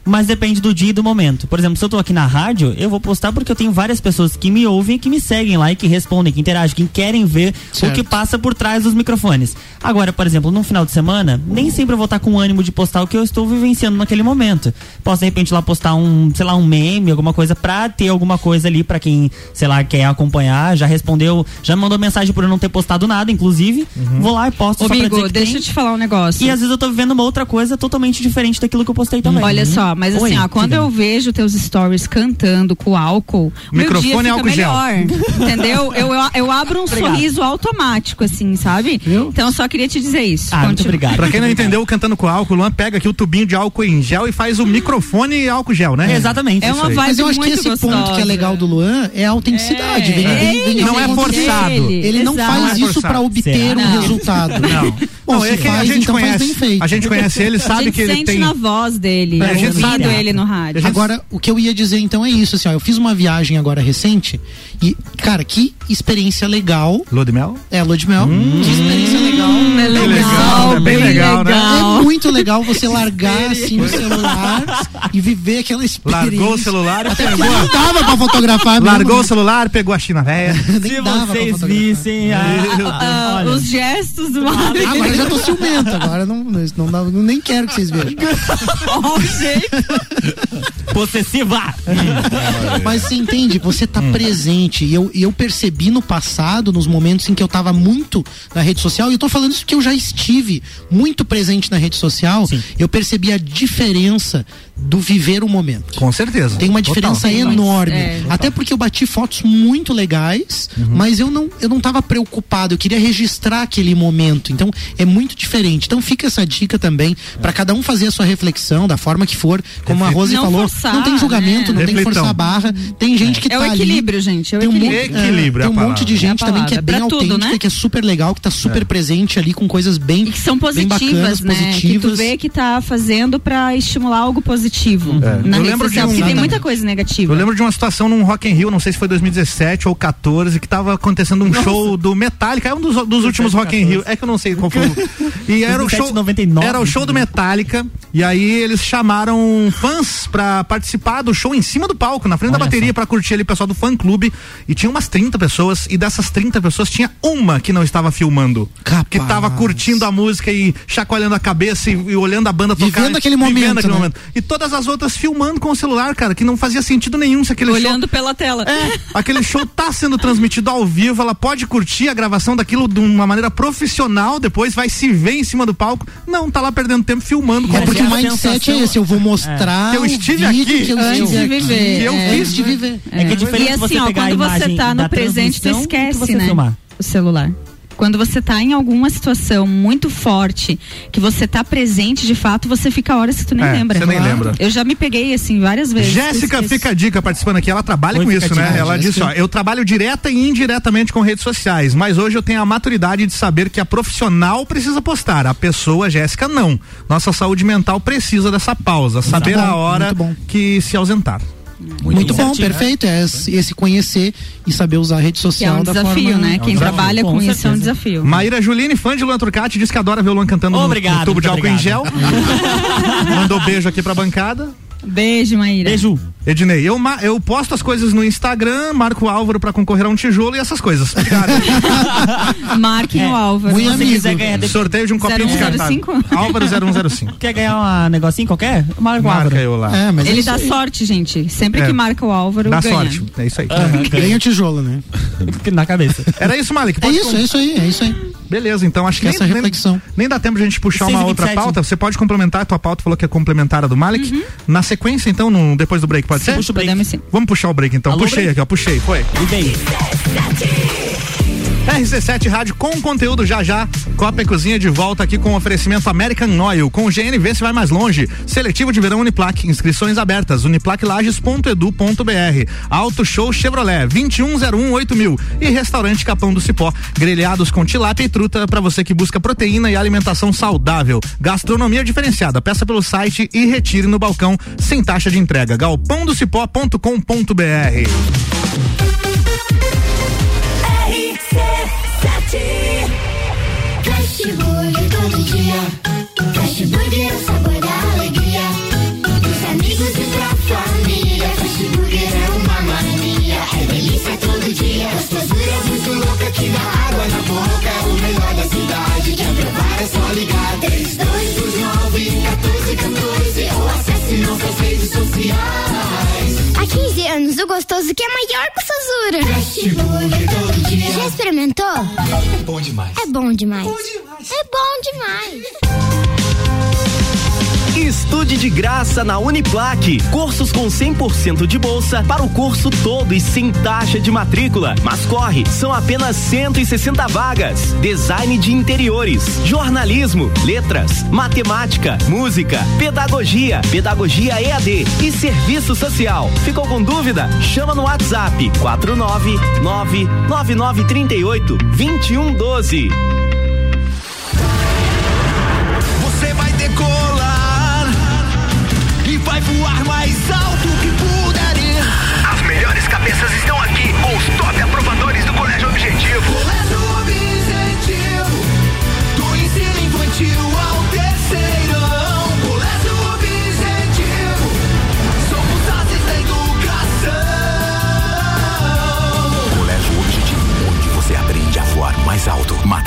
Mas depende do dia e do momento. Por exemplo, se eu tô aqui na rádio, eu vou postar porque eu tenho várias pessoas que me ouvem, que me seguem lá e que respondem, que interagem, que querem ver Certo. o que passa por trás dos microfones. Agora, por exemplo, num final de semana, nem sempre eu vou estar com ânimo de postar o que eu estou vivenciando naquele momento. Posso de repente lá postar um, sei lá, um meme, alguma coisa pra ter alguma coisa ali pra quem, sei lá, quer acompanhar, já respondeu, já mandou mensagem por eu não ter postado nada, inclusive. Vou lá e posto Ô, só pra amigo, dizer que deixa tem. eu te falar um negócio. E às vezes eu tô vivendo uma outra coisa totalmente diferente daquilo que eu postei também. Olha só, mas Oi, assim, ó, quando eu vejo teus stories cantando com álcool, meu Microfone dia e fica álcool gel. melhor, entendeu? Eu, eu, eu abro um <laughs> Obrigado. sorriso automático, assim, sabe? Viu? Então eu só queria te dizer isso. Ah, muito obrigado. Pra quem não entendeu, cantando com álcool, o Luan pega aqui o tubinho de álcool em gel e faz o microfone e álcool gel, né? Exatamente. É uma vibe Mas eu acho que esse gostosa. ponto que é legal do Luan é a autenticidade. Vem, vem, vem, Não é acontecer. forçado. Ele não Exato. faz Não é isso pra obter Será? um Não. resultado. Não. <laughs> Bom, Não, se é que a faz, gente então faz conhece. bem feito. A gente conhece ele, A sabe gente que ele sente tem. na voz dele, É, a gente ouvindo sabe. ele no rádio. A gente- Agora, o que eu ia dizer então é isso, assim, ó, eu fiz uma viagem agora recente e, cara, que experiência legal. Lua de mel? É, lua de mel. Que experiência legal. é legal, legal, é bem legal, né? É muito legal você largar assim o celular e viver aquela experiência. Largou o celular e Até pegou. não dava pra fotografar mesmo, Largou o né? celular, pegou a China velha. <laughs> Se vocês vissem a, Ah, olha, os gestos do Mário. Ah, eu já tô ciumento, agora não, não, dá- nem quero que vocês vejam. <laughs> Ó, jeito. <laughs> possessiva. <laughs> Mas você entende, você tá presente. E eu, eu percebi no passado, nos momentos em que eu tava muito na rede social, e eu tô falando isso porque eu já estive muito presente na rede social, eu percebi a diferença do viver o momento. Com certeza. Tem uma Total. diferença Sim, enorme. é. Até porque eu bati fotos muito legais, mas eu não, eu não tava preocupado. Eu queria registrar aquele momento. Então é muito diferente. Então fica essa dica também pra cada um fazer a sua reflexão da forma que for. Como a Rose Não falou, forçar, não tem julgamento, né? não tem que Refletão. forçar a barra. Tem gente que É tá o equilíbrio, ali. gente. É o Tem um, monte, equilíbrio. Equilíbrio é é, tem a um monte de gente É também que é bem Pra tudo, autêntica, né? que é super legal, que tá super presente ali com coisas bem, E que são bem positivas, bacanas, né? Que tu positivas. vê que tá fazendo pra estimular algo positivo É. na Eu rede lembro de social. um- Porque tem muita coisa negativa. Eu lembro de uma situação num Rock in Rio, não sei se foi 2017 ou 14, que tava acontecendo um show do Metallica, é um dos, dos últimos Rock in Rio, é que eu não sei qual foi. E era o 17, show 99. Era o show do Metallica, e aí eles chamaram fãs pra participar do show em cima do palco, na frente da Olha bateria só. pra curtir ali o pessoal do fã clube, e tinha umas 30 pessoas, e dessas 30 pessoas tinha uma que não estava filmando. Capaz. Que tava curtindo a música e chacoalhando a cabeça e, e olhando a banda tocar. Vivendo aquele momento, aquele né? momento. E todas as outras filmando com o celular, cara, que não fazia sentido nenhum se aquele Olhando show. pela tela. É, aquele show tá sendo transmitido ao vivo, ela pode curtir a gravação daquilo de uma maneira profissional, depois vai se ver em cima do palco. Não, tá lá perdendo tempo filmando com É a porque o mindset é esse, eu vou mostrar Que eu estive vídeo que eu antes de viver. Que eu É. fiz, antes de viver. É que é diferente E assim, você ó, pegar a quando você tá no presente, tu esquece, né? filmar. O celular. Quando você tá em alguma situação muito forte, que você tá presente de fato, você fica horas que tu nem É, lembra. você nem lembra. Eu já me peguei assim várias vezes. Jéssica fica a dica participando aqui, ela trabalha Oi, com isso, né? Ela Jéssica. disse, ó, eu trabalho direta e indiretamente com redes sociais, mas hoje eu tenho a maturidade de saber que a profissional precisa postar, a pessoa, Jéssica, não. Nossa saúde mental precisa dessa pausa, saber bom, a hora que se ausentar. Muito, bom, certinho, perfeito. É esse, conhecer e saber usar a rede Que é social um da desafio, forma. né? um Quem desafio. trabalha com, Com isso é um desafio. Maíra Juline, fã de Luan Turcati, diz que adora ver o Luan cantando no- Obrigado, no tubo de muito álcool em gel. obrigado. <laughs> Mandou beijo aqui pra bancada. Beijo, Maíra. Beijo. Ednei, eu, eu posto as coisas no Instagram, marco o Álvaro pra concorrer a um tijolo e essas coisas. Obrigado. <laughs> Marquem o Álvaro. Muito Se você amigo. quiser ganhar de... Sorteio de um copinho 0105? descartável. Álvaro 0105. <laughs> Quer ganhar um negocinho qualquer? Marca o Marca Álvaro. eu lá. É, mas é Ele isso dá aí. sorte, gente. Sempre É. que marca o Álvaro, Dá ganha. sorte. É isso aí. Aham, Ganha o tijolo, né? <laughs> Na cabeça. Era isso, Malik. É isso, com- é isso aí, é isso aí. Beleza, então acho que Essa nem, reflexão. Nem, nem dá tempo de a gente puxar Seis uma outra 27. pauta. Você pode complementar a tua pauta, falou que é complementar a do Malik. Uhum. Na sequência, então, no- depois do break, pode ser? Puxa o break. Podemos sim. Vamos puxar o break, então. Alô, puxei break? aqui, ó. Puxei, foi. E bem. RC7 Rádio com conteúdo já já. Copa e Cozinha de volta aqui com oferecimento American Oil. Com GNV se vai mais longe. Seletivo de verão Uniplac. Inscrições abertas. uniplaclages.edu.br. Auto Show Chevrolet 21018000 mil. E Restaurante Capão do Cipó. Grelhados com tilápia e truta para você que busca proteína e alimentação saudável. Gastronomia diferenciada. Peça pelo site e retire no balcão sem taxa de entrega. galpãodocipó.com.br. Fast Fast é o sabor da alegria. Dos amigos e pra família. Fast Burger é uma mania. É delícia todo dia. Gostosura é muito louca que dá água na boca. O melhor da cidade. Quer provar é só ligar. 3229 1414 ou acesse nossas redes sociais. Há 15 anos, o gostoso que é maior que o Sazura. Fast Burger todo dia. Já experimentou? É bom demais. É bom demais. É bom demais. É bom demais. Estude de graça na Uniplaque. Cursos com 100% de bolsa para o curso todo e sem taxa de matrícula. Mas corre, são apenas 160 vagas. Design de interiores, jornalismo, letras, matemática, música, pedagogia, pedagogia EAD e serviço social. Ficou com dúvida? Chama no WhatsApp 499 9938 2112.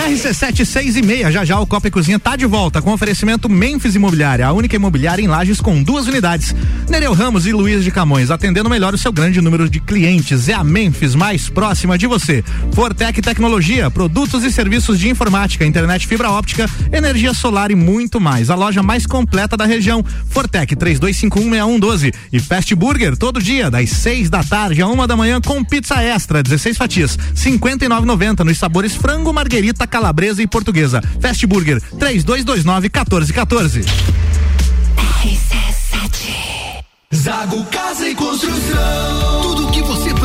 RC7 6 e meia, já já o Copa e Cozinha tá de volta com oferecimento Memphis Imobiliária, a única imobiliária em Lages com duas unidades. Nereu Ramos e Luiz de Camões, atendendo melhor o seu grande número de clientes. É a Memphis mais próxima de você. Fortec Tecnologia, produtos e serviços de informática, internet fibra óptica, energia solar e muito mais. A loja mais completa da região. Fortec 32516112 e Fast Burger todo dia das 6 da tarde a uma da manhã com pizza extra, 16 fatias, 59,90 nos sabores frango, marguerita, calabresa e portuguesa. Fast Burger 3229 1414. Zago Casa e Construção. Tudo o que você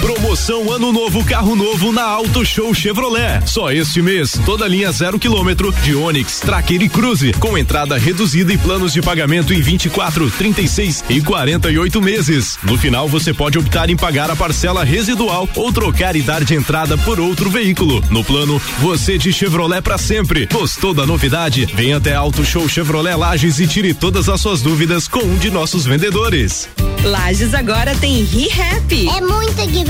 Promoção Ano Novo Carro Novo na Auto Show Chevrolet. Só este mês, toda linha zero quilômetro de Onix, Tracker e Cruze, com entrada reduzida e planos de pagamento em 24, 36 e 48 meses. No final, você pode optar em pagar a parcela residual ou trocar e dar de entrada por outro veículo. No plano, você de Chevrolet para sempre. Gostou da novidade? Vem até Auto Show Chevrolet Lages e tire todas as suas dúvidas com um de nossos vendedores. Lages agora tem ReHap. É muita diversão.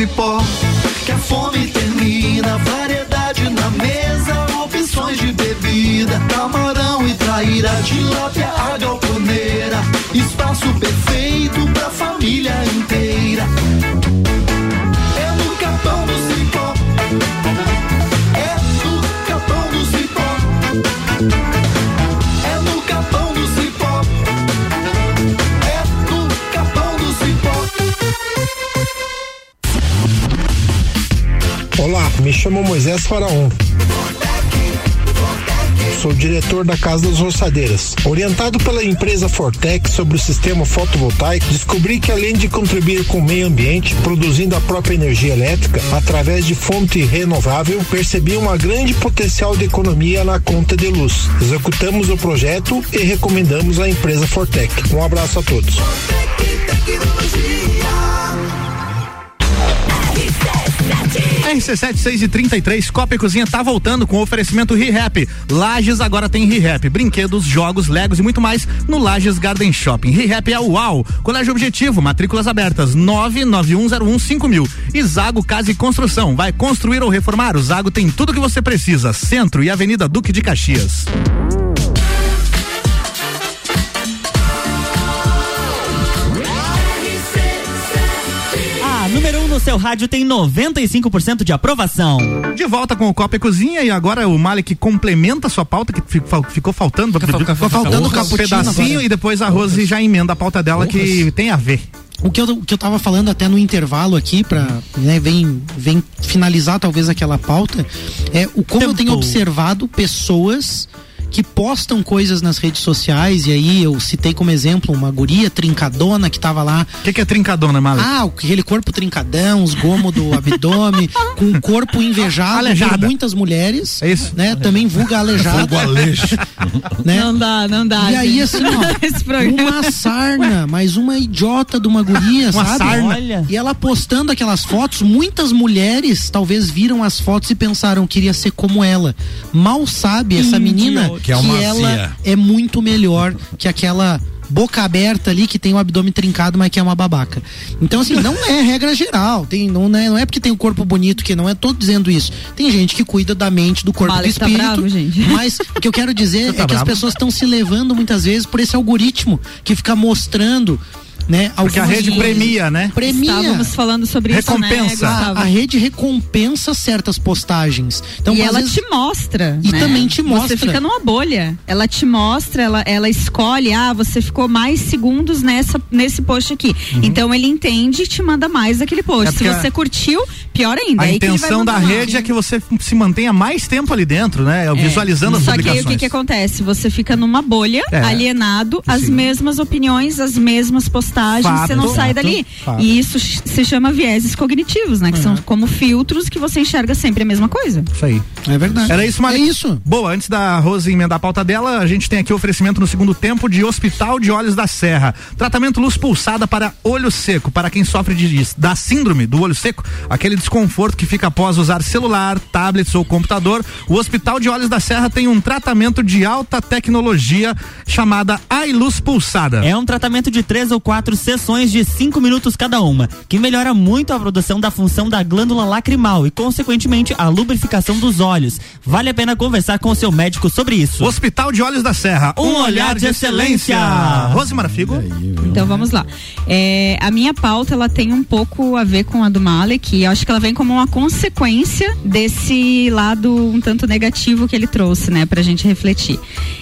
Cipó que a fome termina. Variedade na mesa, opções de bebida. Camarão e traíra, tilápia, a galponeira. Espaço perfeito pra família inteira. É no capão do Olá, me chamo Moisés Faraon. Sou diretor da Casa das Roçadeiras. Orientado pela empresa Fortec sobre o sistema fotovoltaico, descobri que além de contribuir com o meio ambiente, produzindo a própria energia elétrica através de fonte renovável, percebi uma grande potencial de economia na conta de luz. Executamos o projeto e recomendamos a empresa Fortec. Um abraço a todos. RC7 6 e 33, Copa e Cozinha tá voltando com oferecimento ReHap. Lages agora tem ReHap, brinquedos, jogos, legos e muito mais no Lages Garden Shopping. ReHap é o UAU. Colégio Objetivo, matrículas abertas 991015000. mil. E Zago Casa e Construção. Vai construir ou reformar? O Zago tem tudo que você precisa. Centro e Avenida Duque de Caxias. Seu rádio tem 95% de aprovação. De volta com o Copa e Cozinha e agora o Malik complementa a sua pauta que ficou faltando. Ficou faltando o um pedacinho agora. e depois a Rose já emenda a pauta dela que tem a ver. O que, eu, o que eu tava falando até no intervalo aqui, pra, né, vem, vem finalizar talvez aquela pauta, é o como eu tenho observado pessoas que postam coisas nas redes sociais, e aí eu citei como exemplo uma guria trincadona que tava lá. O que, que é trincadona, Malik? Ah, aquele corpo trincadão, os gomos do <laughs> abdômen, com um corpo invejado Aleijada. por muitas mulheres. É isso? Né? Também vulga aleijado. Vulgo alejo. <laughs> né? Não dá, não dá. E aí, assim, ó, <laughs> uma sarna, mas uma idiota de uma guria, Uma sabe? sarna. Olha. E ela postando aquelas fotos, muitas mulheres talvez viram as fotos e pensaram queria ser como ela. Mal sabe essa menina Que é uma ela zia. é muito melhor que aquela boca aberta ali que tem o abdômen trincado, mas que é uma babaca. Então, assim, não é regra geral. Tem, não, é, não é porque tem um corpo bonito que não é. Tô dizendo isso. Tem gente que cuida da mente, do corpo, do Malik tá espírito. bravo, gente. <laughs> Mas o que eu quero dizer tá é que as bravo? pessoas estão se levando muitas vezes por esse algoritmo que fica mostrando, né? Porque a rede premia, né? Premia. Estávamos falando sobre Recompensa. isso, né, A, a rede recompensa certas postagens. Então, e ela vezes- te mostra. E né? também te mostra. Você fica numa bolha. Ela te mostra, ela, ela escolhe, ah, você ficou mais segundos nessa, nesse post aqui. Então ele entende e te manda mais daquele post. Uhum. É Se você curtiu, pior ainda. A que vai intenção da mandar mais. rede é que você se mantenha mais tempo ali dentro, né? Visualizando as Só que aí publicações. o que, que acontece? Você fica numa bolha, É. alienado, as mesmas opiniões, as mesmas postagens, Fato, você não sai fato, dali. fato. E isso se chama vieses cognitivos, né? Que são como filtros que você enxerga sempre a mesma coisa. Isso aí. É verdade. Era isso, Malik? É isso. Boa, antes da Rose emendar a pauta dela, a gente tem aqui o oferecimento no segundo tempo de Hospital de Olhos da Serra. Tratamento luz pulsada para olho seco, para quem sofre de, da síndrome do olho seco, aquele desconforto que fica após usar celular, tablets ou computador. O Hospital de Olhos da Serra tem um tratamento de alta tecnologia chamada Eye Luz Pulsada. É um tratamento de três ou quatro sessões de cinco minutos cada uma, que melhora muito a produção da função da glândula lacrimal e, consequentemente, a lubrificação dos olhos. Vale a pena conversar com o seu médico sobre isso. Hospital de Olhos da Serra, Um olhar de excelência. Rose Marafigo. Então vamos lá. É, a minha pauta ela tem um pouco a ver com a do Malek. e Eu acho que ela vem como uma consequência desse lado um tanto negativo que ele trouxe, né, pra gente refletir.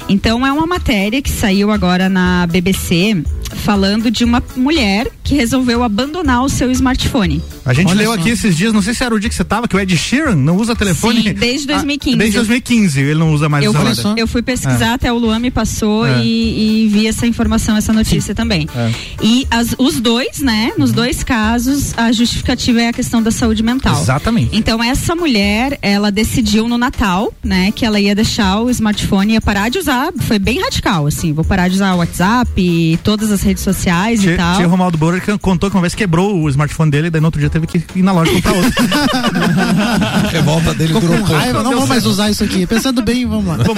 Então é uma matéria que saiu agora na BBC falando de uma mulher que resolveu abandonar o seu smartphone. A gente Olha leu só. aqui esses dias, não sei se era o dia que você tava, que o Ed Sheeran não usa telefone. Sim, desde 2015. Ah, desde 2015 ele não usa mais Eu o fui, celular. eu fui pesquisar, até o Luan me passou É. e, e vi essa informação, essa notícia também. É. E as- os dois, né? Nos dois casos, a justificativa é a questão da saúde mental. Exatamente. Então, essa mulher, ela decidiu no Natal, né, que ela ia deixar o smartphone, ia parar de usar, foi bem radical, assim, vou parar de usar o WhatsApp e todas as redes sociais e Tia, tal. tia Romaldo contou que uma vez quebrou o smartphone dele, daí no outro dia teve que ir na loja comprar outro. <laughs> A revolta dele Ficou durou com pouco. raiva, não vou mais usar isso aqui. Pensando bem, vamos lá. <laughs>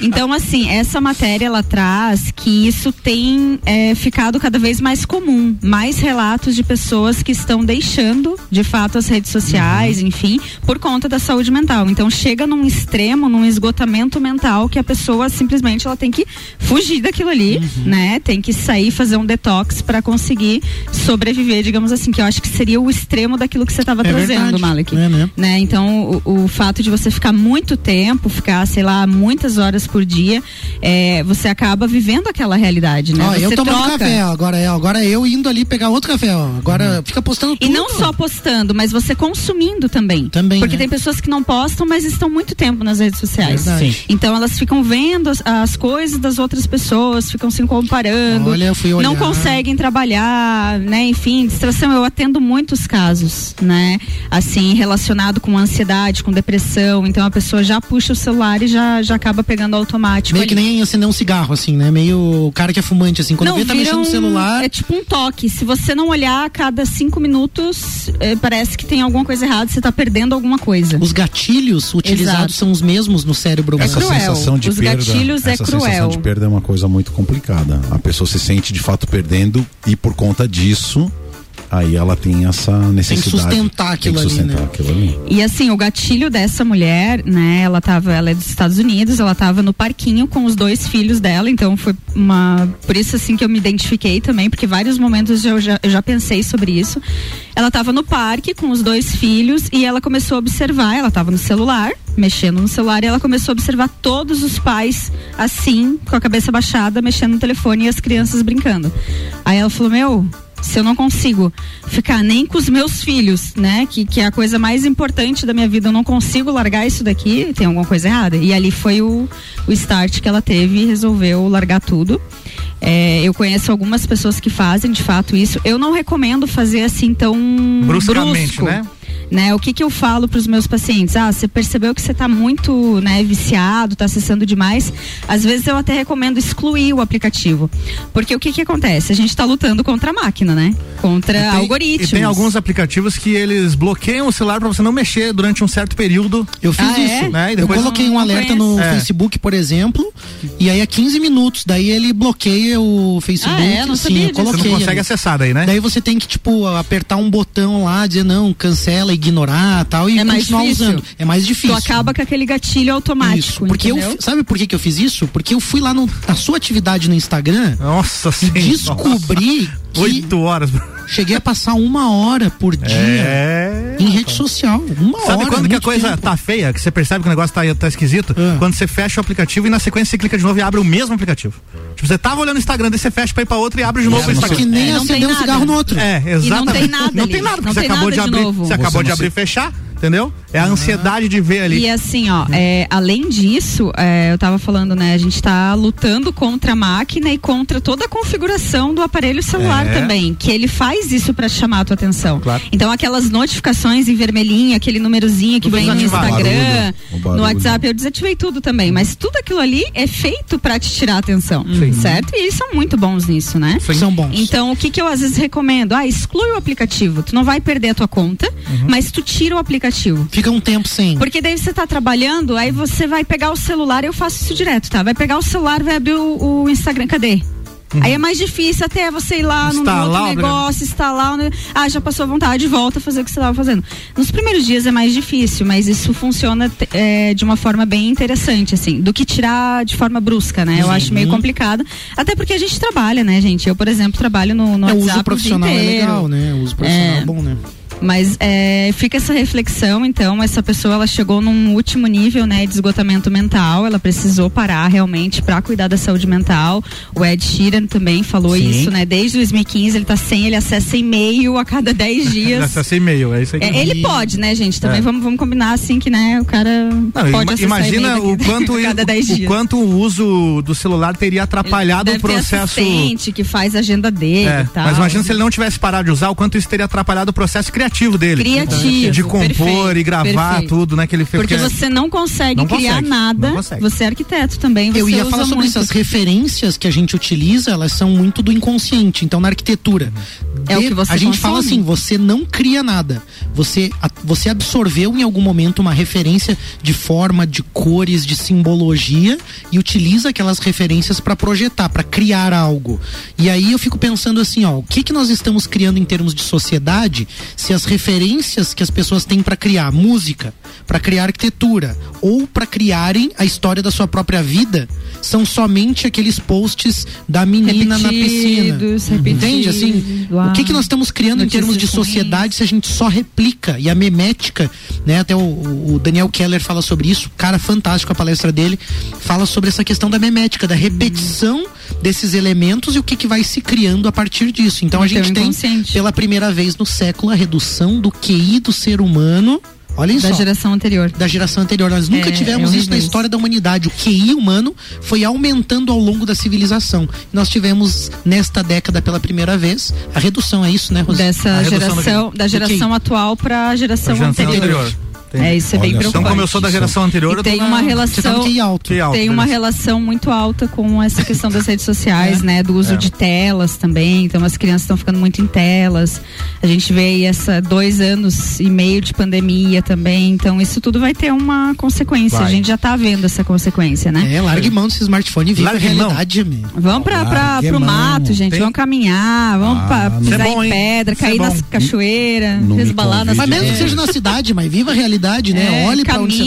Então, assim, essa matéria ela traz que isso tem é, ficado cada vez mais comum. Mais relatos de pessoas que estão deixando, de fato, as redes sociais, enfim, por conta da saúde mental. Então, chega num extremo, num esgotamento mental que a pessoa simplesmente ela tem que fugir daquilo ali, né? Tem que sair, fazer um detox para conseguir sobreviver, digamos assim, que eu acho que seria o extremo daquilo que você estava É trazendo, verdade. Malek É, né? né? Então, o, o fato de você ficar muito tempo, ficar, sei lá, muitas horas por dia, é, você acaba vivendo aquela realidade, né? Ó, você eu tomando troca. café, ó, agora é, agora eu indo ali pegar outro café, ó. Agora fica postando tudo. E não só postando, mas você consumindo também. Também, Porque né? tem pessoas que não postam, mas estão muito tempo nas redes sociais. Verdade. Sim. Então elas ficam vendo as, as coisas das outras pessoas, ficam se comparando. Olha, eu fui olhar. não conseguem trabalhar, né? Enfim, distração. Eu atendo muitos casos, né? Assim, relacionado com ansiedade, com depressão. Então a pessoa já puxa o celular e já, já acaba pegando automático. Meio que ali. nem acender um cigarro, assim, né? Meio o cara que é fumante, assim. Quando vê, tá mexendo no um- celular. É tipo um toque. Se você não olhar a cada cinco minutos, eh, parece que tem alguma coisa errada, você tá perdendo alguma coisa. Os gatilhos utilizados Exato. são os mesmos no cérebro humano. Essa sensação de Os perda, gatilhos é essa cruel. sensação de perda é uma coisa muito complicada. A pessoa se sente de fato perdendo e por conta disso, aí ela tem essa necessidade. sustentar aquilo tem que ali, sustentar né? aquilo ali. E assim, o gatilho dessa mulher, né, ela tava, ela é dos Estados Unidos, ela tava no parquinho com os dois filhos dela, então foi uma, por isso assim que eu me identifiquei também, porque vários momentos eu já, eu já pensei sobre isso. Ela tava no parque com os dois filhos e ela começou a observar, ela tava no celular, mexendo no celular, e ela começou a observar todos os pais assim, com a cabeça baixada, mexendo no telefone e as crianças brincando. Aí ela falou: "Meu, se eu não consigo ficar nem com os meus filhos, né? Que, que é a coisa mais importante da minha vida, eu não consigo largar isso daqui, tem alguma coisa errada. E ali foi o, o start que ela teve e resolveu largar tudo. É, eu conheço algumas pessoas que fazem de fato isso. Eu não recomendo fazer assim tão Bruscamente, brusco, né? Né? O que que eu falo para os meus pacientes? Ah, você percebeu que você está muito, né, viciado, está acessando demais? Às vezes eu até recomendo excluir o aplicativo. Porque o que que acontece? A gente está lutando contra a máquina, né? Contra E tem- algoritmos. E tem alguns aplicativos que eles bloqueiam o celular pra você não mexer durante um certo período. Eu fiz Ah, é? isso. Né? E Eu depois coloquei um alerta no. É. Facebook, por exemplo, e aí a 15 minutos, daí ele bloqueia o Facebook. Ah, é? Não Sim, sabia eu disso. você coloquei. não consegue ali. acessar daí, né? Daí você tem que, tipo, apertar um botão lá, dizer não, cancela, ignorar tal, e É mais continuar difícil. usando. É mais difícil. Tu acaba com aquele gatilho automático. Isso, porque eu, sabe por que, que eu fiz isso? Porque eu fui lá no- na sua atividade no Instagram Nossa e senhora. descobri que Oito horas. Cheguei a passar uma hora por dia É. em rede social. Uma hora. Sabe quando que a coisa tempo. tá feia, que você percebe que o negócio tá, tá esquisito? Ah. Quando você fecha o aplicativo e na sequência você clica de novo e abre o mesmo aplicativo. Tipo, você tava olhando o Instagram, daí você fecha pra ir pra outro e abre de novo o Só Instagram. que nem É, tem um cigarro no outro. É, E não exatamente. tem nada Não ali. tem nada, porque Não você acabou nada de de abrir. novo. Você acabou Você de abrir e fechar, entendeu? É a ansiedade de ver ali. E assim, ó, é, além disso, é, eu tava falando, né? A gente tá lutando contra a máquina e contra toda a configuração do aparelho celular É. também, que ele faz isso pra chamar a tua atenção. Claro. Então aquelas notificações em vermelhinho, aquele númerozinho que Tudo vem no. Instagram, Barulho, no. WhatsApp, eu desativei tudo também, mas tudo aquilo ali é feito pra te tirar a atenção, certo? E eles são muito bons nisso, né? São bons. Então, o que que eu às vezes recomendo? Ah, exclui o aplicativo. Tu não vai perder a tua conta, Uhum. mas tu tira o aplicativo. Fica um tempo sem. Porque daí você tá trabalhando, aí você vai pegar o celular, eu faço isso direto, tá? Vai pegar o celular, vai abrir o, o Instagram, cadê? Aí é mais difícil até você ir lá no Uhum. Instalar outro o negócio, instalar. o- Ah, já passou a vontade, volta a fazer o que você estava fazendo. Nos primeiros dias é mais difícil, mas isso funciona é, de uma forma bem interessante, assim, do que tirar de forma brusca, né? Eu acho meio complicado. Até porque a gente trabalha, né, gente? Eu, por exemplo, trabalho no, no É, o WhatsApp uso profissional o é legal, né? O uso profissional é, É. bom, né? Mas é, fica essa reflexão, então, essa pessoa ela chegou num último nível, né, de esgotamento mental, ela precisou parar realmente para cuidar da saúde mental. O Ed Sheeran também falou Sim. isso, né? Desde 2015 ele tá sem, ele acessa e-mail a cada 10 <laughs> dias. Acessa e-mail, é isso aí. É, ele pode, né, gente? Também É. vamos, vamos combinar assim que, né, o cara Não, pode imagina e-mail o quanto, <laughs> a cada 10 o dias. quanto o uso do celular teria atrapalhado o processo. Ter que faz a agenda dele É, e tal. mas imagina se ele não tivesse parado de usar, o quanto isso teria atrapalhado o processo criativo dele. Criativo, De compor perfeito, e gravar perfeito. tudo, né? Que ele fez. Porque você não consegue Não criar consegue, nada. consegue. Você é arquiteto também. Você Eu ia falar sobre muito. isso. As referências que a gente utiliza, elas são muito do inconsciente. Então, na arquitetura. É o que você A gente consome. fala assim, você não cria nada. Você, a- você absorveu em algum momento uma referência de forma, de cores, de simbologia e utiliza aquelas referências para projetar, para criar algo. E aí eu fico pensando assim, ó, o que que nós estamos criando em termos de sociedade se as referências que as pessoas têm para criar música, para criar arquitetura ou para criarem a história da sua própria vida são somente aqueles posts da menina na piscina. Repetidos, Entende assim? repetidos, uau. O que que nós estamos criando em termos de ruins. sociedade se a gente só replica e a memética, né? Até o, o Daniel Keller fala sobre isso, cara fantástico a palestra dele, fala sobre essa questão da memética, da repetição desses elementos e o que que vai se criando a partir disso. Então a No teu gente tem pela primeira vez no século a redução do QI do ser humano Olha Da só. geração anterior. Da geração anterior. Nós nunca É, tivemos é isso na história da humanidade. O QI humano foi aumentando ao longo da civilização. Nós tivemos, nesta década, pela primeira vez, a redução, é isso, né, Rosi? Dessa geração, da geração atual para a geração, geração anterior. É, isso é bem Olha só. preocupante. Então, como eu sou da geração anterior, E eu tô tem na- uma tá relação, QI alto. QI alto, tem uma beleza. relação muito alta com essa questão das redes sociais, né, do uso É. de telas também. Então as crianças estão ficando muito em telas. A gente vê aí essa dois anos e meio de pandemia também. Então isso tudo vai ter uma consequência. Vai. A gente já tá vendo essa consequência, né? É, largue mão desse smartphone e viva a Largue mão. realidade, meu. Vamos pra, pra, pro mão. mato, gente. Tem- Vamos caminhar, vamos Ah, pisar é bom, em pedra, é cair nas cachoeiras, resbalar nas Mas mesmo que seja na cidade, mas viva a realidade, né? É, Olhe pra onde você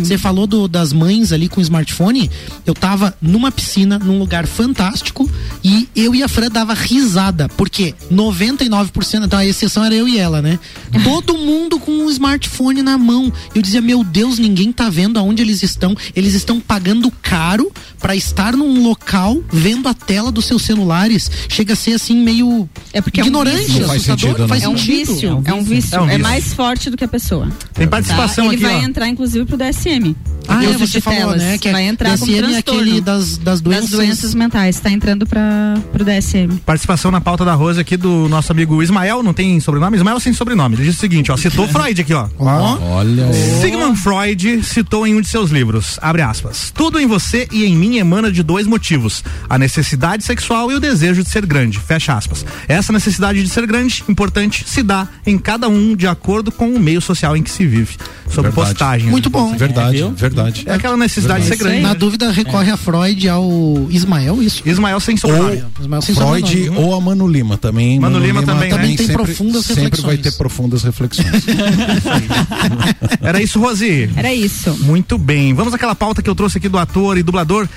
tá. Você falou do- das mães ali com o smartphone. Eu tava numa piscina, num lugar fantástico, e eu e a Fran dava risada, porque 99%, então a exceção era eu e ela, né? <laughs> Todo mundo com um smartphone na mão. Eu dizia, meu Deus, ninguém tá vendo aonde eles estão. Eles estão pagando caro pra estar num local vendo a tela dos seus celulares. Chega a ser assim meio É porque é um ignorante, vício. assustador, não faz é um sentido. vício, é um vício, É um é, vício. mais forte do que a pessoa. Tem participação Ele aqui, vai ó. entrar inclusive pro DSM. Ah, é, você falou, né? Que é vai entrar como DSM é transtorno aquele das, das doenças. das doenças mentais. Está entrando para pro DSM. Participação na pauta da Rose aqui do nosso amigo Ismael, não tem sobrenome? Ismael sem sobrenome. Ele diz o seguinte, ó, citou <laughs> Freud aqui, ó. Ó. Olha. Sigmund Freud citou em um de seus livros, abre aspas, tudo em você e em mim emana de dois motivos, a necessidade sexual e o desejo de ser grande, fecha aspas. Essa necessidade de ser grande, importante, se dá em cada um de acordo com o meio social em que se vive. Sobre Verdade. postagens. Muito bom. Verdade, verdade. É aquela necessidade de ser grande. Na dúvida, recorre a Freud ao Ismael, isso? Ismael sem sobrenome. Ismael sem Freud sobrenome. ou a Mano Lima também. Mano Lima também, né? Também tem sempre, profundas Sempre vai reflexões. ter profundas reflexões. <laughs> Era isso, Rosi? Era isso. Muito bem. Vamos àquela pauta que eu trouxe aqui do ator e dublador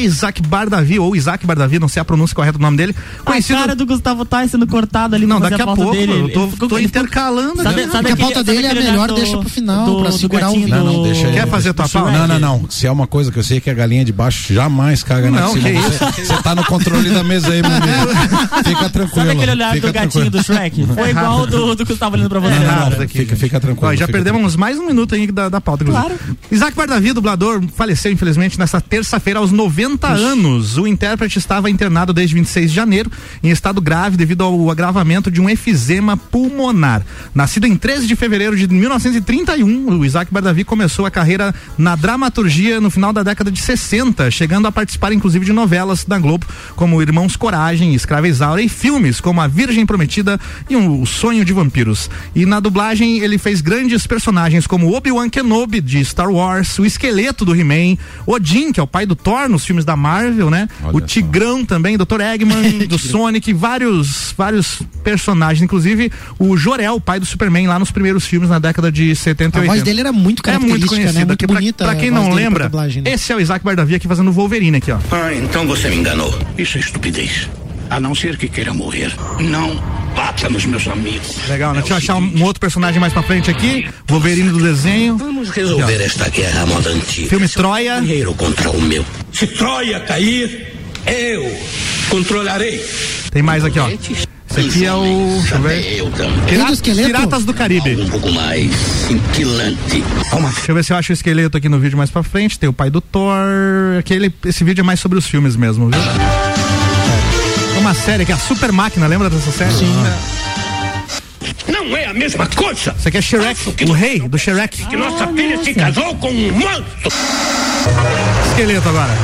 Isaac Bardavi, ou Isaac Bardavi, não sei a pronúncia correta do nome dele. A cara do Gustavo Tais sendo cortado ali Não, daqui a pauta pouco, dele. eu tô- ficou- tô intercalando, Sabe, né? sabe Porque a pauta sabe dele é melhor, olhar deixa pro final, do- pra do segurar o vídeo. Não, não, deixa aí. Quer fazer a tua Não, pauta? Não, não, não. Se é uma coisa que eu sei que a galinha de baixo jamais caga na Não, piscina. que Você- Você tá no controle da mesa aí, meu amigo. <laughs> Fica tranquilo. Sabe aquele olhar fica do gatinho tranquilo. do Shrek? Foi igual o do, do Gustavo olhando pra você. Não, não, fica, fica tranquilo. Ó, já fica perdemos mais um minuto aí da, da pauta. Claro. Isaac Bardavi, dublador, faleceu infelizmente nesta terça-feira aos 90 anos. O intérprete estava internado desde 26 de janeiro em estado grave devido ao agravamento de um efizema pulmonar. Nascido em 13 de fevereiro de 1931, o Isaac Bardavi começou a carreira na dramaturgia no final da década de 60, chegando a participar inclusive de novelas da Globo como Irmãos Coragem, Escrava Isaura e filmes como A Virgem Prometida e um, O Sonho de Vampiros. E na dublagem ele fez grandes personagens como Obi-Wan Kenobi de Star Wars, o esqueleto do He-Man, Odin, que é o pai do Thor nos filmes da Marvel, né? o Tigrão também, Dr. Eggman, <laughs> do Sonic, vários vários personagens, inclusive o Jorel, o pai do Superman lá nos primeiros filmes na década de 70 e A 80. voz dele era muito É muito característica, né? conhecida. Muito que pra- bonita Pra, a quem não lembra, dublagem, né? esse é o Isaac Bardavi aqui fazendo o Wolverine aqui, ó. Ah, então você me enganou. Isso é estupidez. A não ser que queira morrer. Não bata nos meus amigos. Legal, né? Deixa eu achar um, um outro personagem mais pra frente aqui. Wolverine do desenho. Vamos resolver Aqui, esta guerra moda antiga. Filme Troia. Dinheiro contra o meu. Se Troia cair, eu controlarei. Tem mais aqui, ó. Esse aqui é o. Deixa eu ver. Eu também. Pira- Piratas do Caribe. Um pouco mais cintilante. Deixa eu ver se eu acho o esqueleto aqui no vídeo mais pra frente. Tem o pai do Thor. Aquele, esse vídeo é mais sobre os filmes mesmo, viu? É uma série que é a Super Máquina, lembra dessa série? Sim. Não é a mesma coisa. Isso aqui é Shrek, o rei do Shrek. Que nossa filha se casou com um monstro. Esqueleto agora.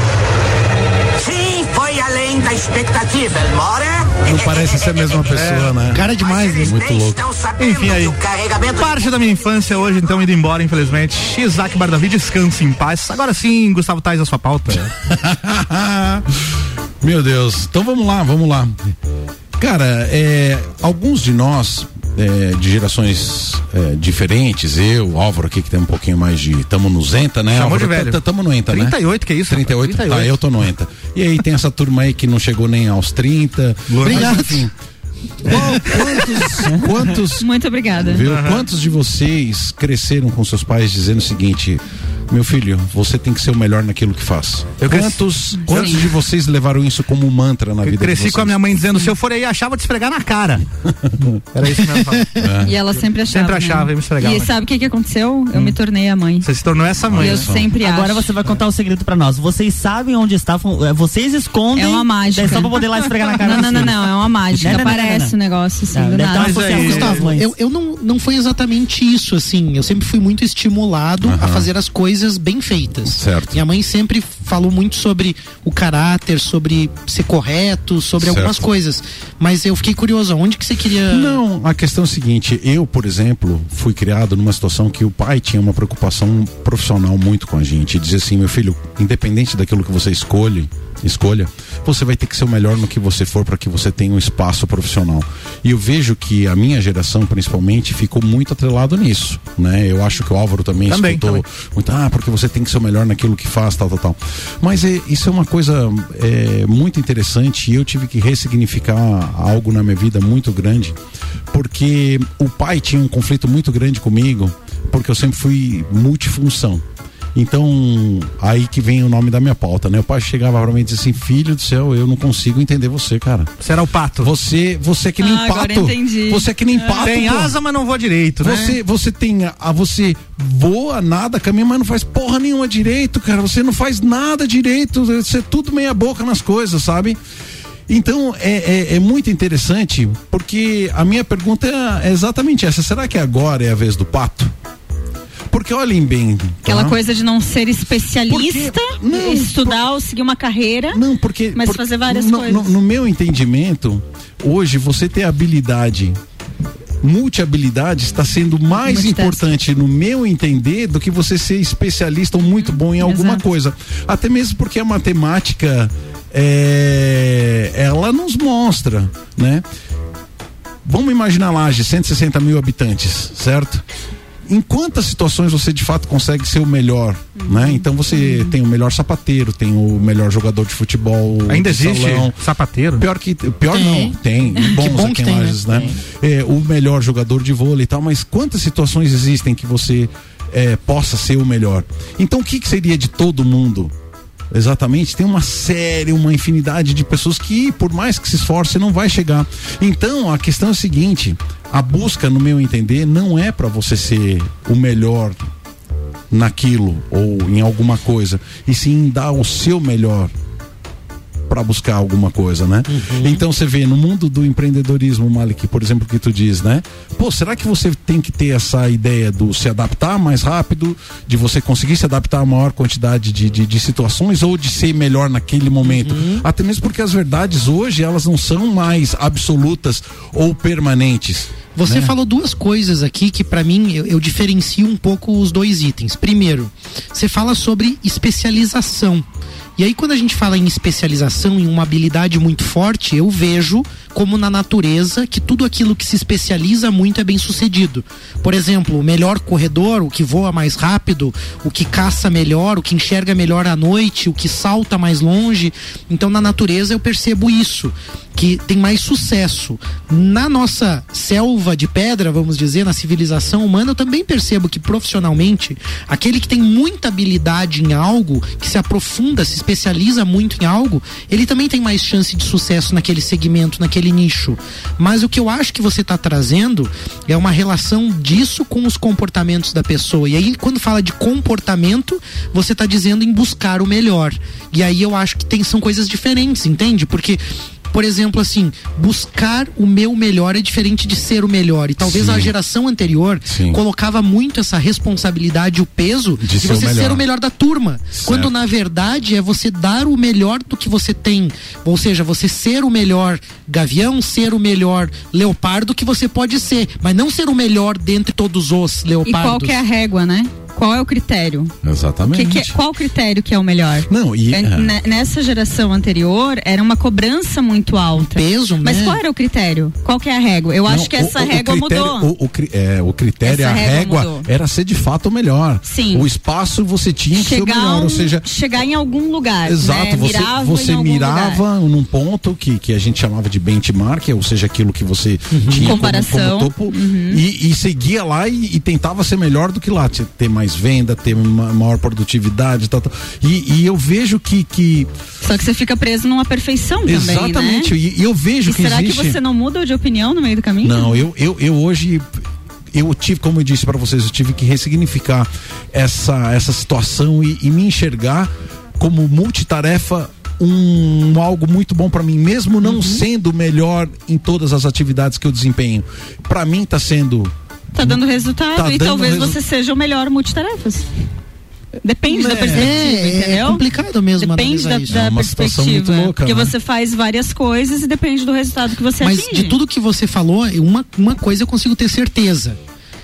Sim, foi além da expectativa, Elmore. Não parece ser a mesma pessoa, né? Cara demais, né? Muito louco. Enfim, aí. Parte da minha infância hoje, então, indo embora, infelizmente. Isaac Bardavi, descanse em paz. Agora sim, Gustavo Tais, a sua pauta. <laughs> Meu Deus. Então vamos lá, vamos lá. Cara, é, alguns de nós, é, de gerações é, diferentes, eu, Álvaro aqui que tem um pouquinho mais de. Tamo nos ENTA, né? Chamou de Álvaro? velho. Tá- Tamo no ENTA, né? 38, que é isso? 38, rapaz? tá, eu tô no ENTA. E aí tem essa turma aí que não chegou nem aos 30. Obrigado. Enfim, quantos, quantos Muito obrigada. Viu? Quantos de vocês cresceram com seus pais dizendo o seguinte: Meu filho, você tem que ser o melhor naquilo que faz. Eu cresci- quantos quantos Sim. de vocês levaram isso como mantra na Eu vida de cresci vocês? com a minha mãe dizendo, se eu for aí, achava de esfregar na cara. <laughs> Era isso mesmo. É. E ela sempre achava. Sempre achava, né? ia me esfregar. E sabe o que, que aconteceu? Eu me tornei a mãe. Você se tornou essa mãe. E eu sempre acho. Agora você vai contar o segredo pra nós. Vocês sabem onde estavam. é, Vocês escondem. É uma mágica. É só pra poder lá esfregar na cara Não, não, não, não. É uma mágica. Não, não, não, não, Aparece não. o negócio assim, Não, do nada. Gustavo, mães. eu, eu não, não foi exatamente isso, assim. Eu sempre fui muito estimulado a fazer as coisas bem feitas. Certo. Minha mãe sempre falou muito sobre o caráter, sobre ser correto, sobre Certo. algumas coisas. Mas eu fiquei curioso, onde que você queria. Não, a questão é a seguinte, eu, por exemplo, fui criado numa situação que o pai tinha uma preocupação profissional muito com a gente. Dizia assim, meu filho, independente daquilo que você escolhe, escolha, você vai ter que ser o melhor no que você for para que você tenha um espaço profissional. E eu vejo que a minha geração, principalmente, ficou muito atrelado nisso, né? Eu acho que o Álvaro também, Também, escutou também. muito, ah, porque você tem que ser o melhor naquilo que faz, tal, tal, tal. Mas é, isso é uma coisa é, muito interessante e eu tive que ressignificar algo na minha vida muito grande, porque o pai tinha um conflito muito grande comigo, porque eu sempre fui multifunção. Então, aí que vem o nome da minha pauta, né? O pai chegava pra mim e dizia assim: Filho do céu, eu não consigo entender você, cara. Você era o pato. Você, você é que nem Ah, agora pato. entendi. Você é que nem pato. Tem pô. asa, mas não voa direito, né? Você, você tem a, você voa, nada, caminha, mas não faz porra nenhuma direito, cara. Você não faz nada direito. Você é tudo meia boca nas coisas, sabe? Então é, é, é muito interessante porque a minha pergunta é, é exatamente essa. Será que agora é a vez do pato? Porque olhem bem. Aquela tá? coisa de não ser especialista, Não, estudar ou seguir uma carreira. Não, porque. Mas por- fazer várias no, coisas. No, no meu entendimento, hoje você ter habilidade. Multi-habilidade está sendo mais importante, no meu entender, do que você ser especialista ou muito bom em alguma Exato. coisa. Até mesmo porque a matemática, é, ela nos mostra, né? Vamos imaginar lá de 160 mil habitantes, certo? Em quantas situações você de fato consegue ser o melhor, Uhum. né? Então você tem o melhor sapateiro, tem o melhor jogador de futebol. Ainda de existe salão. sapateiro? Pior que pior Tem. não, tem, <laughs> bons Que bom aqui que em tem, né? Lages, né? É, o melhor jogador de vôlei e tal, mas quantas situações existem que você é, possa ser o melhor? Então o que, que seria de todo mundo? Exatamente, tem uma série, uma infinidade de pessoas que, por mais que se esforce, não vai chegar. Então, a questão é a seguinte: a busca, no meu entender, não é para você ser o melhor naquilo ou em alguma coisa, e sim dar o seu melhor para buscar alguma coisa, né? Então você vê no mundo do empreendedorismo, Malik, por exemplo, que tu diz, né? Pô, será que você tem que ter essa ideia do se adaptar mais rápido, de você conseguir se adaptar a maior quantidade de, de, de situações ou de ser melhor naquele momento? Até mesmo porque as verdades hoje elas não são mais absolutas ou permanentes. Você né? falou duas coisas aqui que pra mim eu, eu diferencio um pouco os dois itens. Primeiro, você fala sobre especialização. E aí quando a gente fala em especialização, em uma habilidade muito forte, eu vejo como na natureza que tudo aquilo que se especializa muito é bem sucedido. Por exemplo, o melhor corredor, o que voa mais rápido, o que caça melhor, o que enxerga melhor à noite, o que salta mais longe. Então na natureza eu percebo isso, que tem mais sucesso. Na nossa selva de pedra, vamos dizer, na civilização humana, eu também percebo que profissionalmente, aquele que tem muita habilidade em algo, que se aprofunda, se especializa muito em algo, ele também tem mais chance de sucesso naquele segmento, naquele nicho. Mas o que eu acho que você está trazendo é uma relação disso com os comportamentos da pessoa. E aí, quando fala de comportamento, você está dizendo em buscar o melhor. E aí eu acho que tem, são coisas diferentes, entende? Porque por exemplo, assim, buscar o meu melhor é diferente de ser o melhor. E talvez Sim. a geração anterior Sim. colocava muito essa responsabilidade, o peso De de, ser o você melhor. ser o melhor da turma. Quando na verdade é você dar o melhor do que você tem. Ou seja, você ser o melhor gavião, ser o melhor leopardo que você pode ser. Mas não ser o melhor dentre todos os E leopardos. qual que é a régua, né? Qual é o critério? Exatamente. Que que é- qual o critério que é o melhor? Não, e É, é. ne- Nessa geração anterior era uma cobrança muito alta. Peso, Mas né? qual era o critério? Qual que é a régua? Eu Não, acho que essa o- o régua critério- mudou. O, o é, o critério, Essa a régua régua, era ser de fato o melhor. Sim. O espaço você tinha que ser o melhor, um- ou seja, chegar em algum lugar. Exato, né? você, Mirava você mirava lugar. num ponto que, que a gente chamava de benchmark, ou seja, aquilo que você tinha como- Comparação. como, topo Uhum. e, e seguia lá e, e tentava ser melhor do que lá, te- ter mais mais venda, ter uma maior produtividade, tal, tal. E, e eu vejo que, que Só que você fica preso numa perfeição também, Exatamente, né? e, e eu vejo E que será existe. que você não muda de opinião no meio do caminho? Não, eu, eu, eu hoje eu tive, como eu disse para vocês, eu tive que ressignificar essa, essa situação e, e me enxergar como multitarefa um algo muito bom para mim, mesmo Uhum. não sendo o melhor em todas as atividades que eu desempenho. Para mim tá sendo Tá dando resultado Tá e dando talvez resu- você seja o melhor multitarefas. Depende da É, perspectiva, é entendeu? complicado mesmo Depende da, isso. da É uma situação muito perspectiva. louca, porque né? você faz várias coisas e depende do resultado que você Mas atinge. de tudo que você falou, uma, uma coisa eu consigo ter certeza.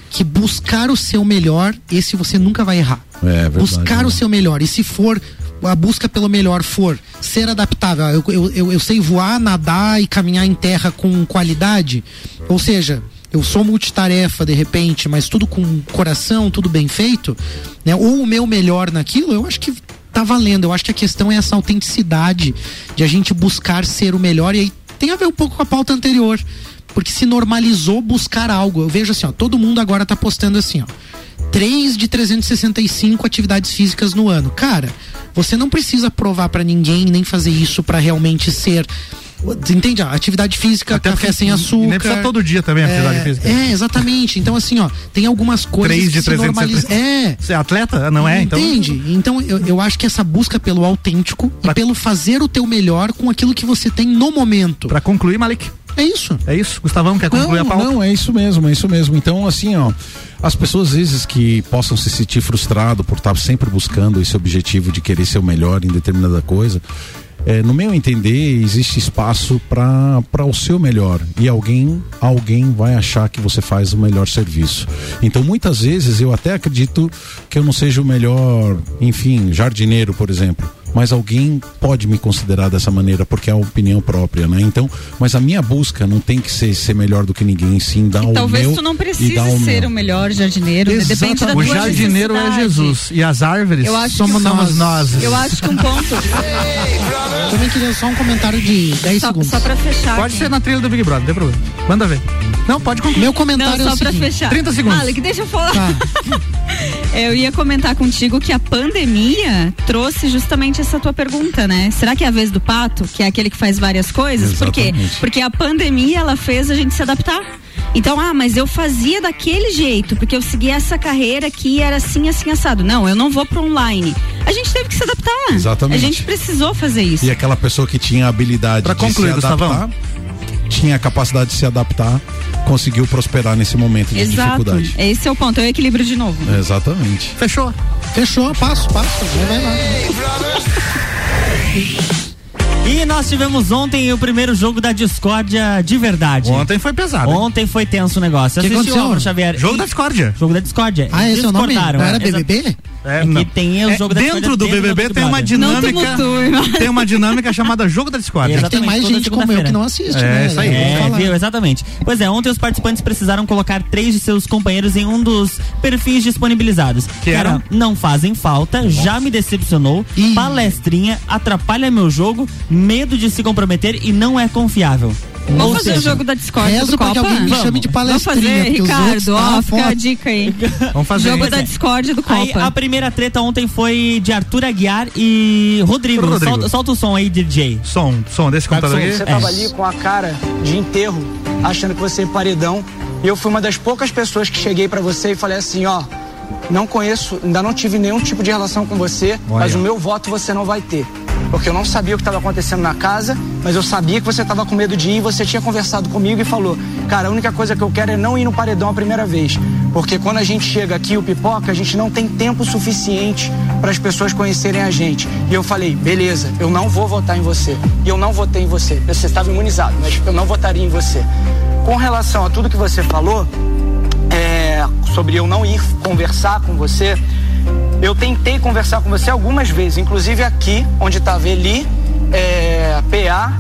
Que buscar o seu melhor, esse você nunca vai errar. É, verdade, buscar né? o seu melhor. E se for, a busca pelo melhor for ser adaptável, eu, eu, eu, eu sei voar, nadar e caminhar em terra com qualidade. Ou seja, eu sou multitarefa de repente, mas tudo com coração, tudo bem feito, né? Ou o meu melhor naquilo, eu acho que tá valendo. Eu acho que a questão é essa autenticidade de a gente buscar ser o melhor e aí tem a ver um pouco com a pauta anterior. Porque se normalizou buscar algo. Eu vejo assim, ó, todo mundo agora tá postando assim, ó. 3 de 365 atividades físicas no ano. Cara, você não precisa provar pra ninguém nem fazer isso pra realmente ser Entende? A atividade física, café porque sem nem açúcar. precisa todo dia também atividade é, física. É, exatamente. Então, assim, ó, tem algumas coisas 3 que de se normalizam. 370. É. Você é atleta? Não é? Então. Entende? Então, eu, eu acho que essa busca pelo autêntico e pelo fazer o teu melhor com aquilo que você tem no momento. Pra concluir, Malik. É isso. É isso. Gustavão quer concluir não, a pauta? Não, é isso mesmo, é isso mesmo. Então, assim, ó, as pessoas às vezes que possam se sentir frustrado por estar sempre buscando esse objetivo de querer ser o melhor em determinada coisa, é, no meu entender, existe espaço para o seu melhor e alguém alguém vai achar que você faz o melhor serviço. Então, muitas vezes eu até acredito que eu não seja o melhor, enfim, jardineiro, por exemplo. Mas alguém pode me considerar dessa maneira porque é a opinião própria, né? Então, mas a minha busca não tem que ser ser melhor do que ninguém, sim dar o Talvez meu tu não e precise dar o ser meu. o melhor jardineiro, né? depende da O jardineiro é. Jesus e as árvores Eu acho somos que nós. nós. Eu acho que um ponto. Também queria só um comentário de 10 Só, segundos. só pra fechar. Pode aqui. ser na trilha do Big Brother, não tem problema. Manda ver. Não, pode concluir. Meu Não, comentário é só o pra seguinte. fechar. 30 segundos. Alec, deixa eu falar. Tá. <laughs> <laughs> Eu ia comentar contigo que a pandemia trouxe justamente essa tua pergunta, né? Será que é a vez do pato, que é aquele que faz várias coisas? Por quê? Exatamente. Porque a pandemia ela fez a gente se adaptar. Então, ah, mas eu fazia daquele jeito, porque eu seguia essa carreira que era assim, assim, assado. Não, eu não vou pro online. A gente teve que se adaptar. Exatamente. A gente precisou fazer isso. E aquela pessoa que tinha a habilidade Pra de concluir, se adaptar, Gustavão. Tinha a capacidade de se adaptar, conseguiu prosperar nesse momento de Exato. dificuldade. Esse é o ponto, é o equilíbrio de novo. Exatamente. Fechou. Fechou, passo, passo. Vai, vai lá. <laughs> E nós tivemos ontem o primeiro jogo da discórdia de verdade. Ontem foi pesado. hein? Ontem foi tenso o negócio. Que Assistiu, aconteceu? Álvaro Xavier? Jogo E- da discórdia. Jogo da discórdia. Ah, esse é o nome? Não era é, BBB? É, É não. que tem o É, jogo da dentro do dentro BBB do tem uma dinâmica. tem uma dinâmica chamada jogo da discórdia. Exato. Tem mais gente como eu que não assiste, É, né? isso aí. É, viu? Exatamente. Pois é, ontem os participantes precisaram colocar três de seus companheiros em um dos perfis disponibilizados. Que eram? Não fazem falta, já me decepcionou, Ih. palestrinha, atrapalha meu jogo, medo de se comprometer e não é confiável. Vamos Ou fazer o seja, jogo da Rezo do pra que Copa? alguém me Vamos. chame de Vamos palestrinha. fazer, porque os outros Ricardo, tá ó, fica a dica aí. Vamos fazer Jogo da discórdia do Aí, Copa. a primeira treta ontem foi de Arthur Aguiar e Rodrigo. Rodrigo. Solta, solta o som aí, DJ. Som, som desse com computador aqui. Você É. tava ali com a cara de enterro, achando que você é paredão. E eu fui uma das poucas pessoas que cheguei pra você e falei assim, ó, não conheço, ainda não tive nenhum tipo de relação com você, Olha. mas o meu voto você não vai ter. Porque eu não sabia o que estava acontecendo na casa, mas eu sabia que você estava com medo de ir, você tinha conversado comigo e falou, cara, a única coisa que eu quero é não ir no paredão a primeira vez. Porque quando a gente chega aqui, o pipoca, a gente não tem tempo suficiente para as pessoas conhecerem a gente. E eu falei, beleza, eu não vou votar em você. E eu não votei em você. Você estava imunizado, mas eu não votaria em você. Com relação a tudo que você falou, é, sobre eu não ir conversar com você, eu tentei conversar com você algumas vezes, inclusive aqui, onde estava Eli, é, PA,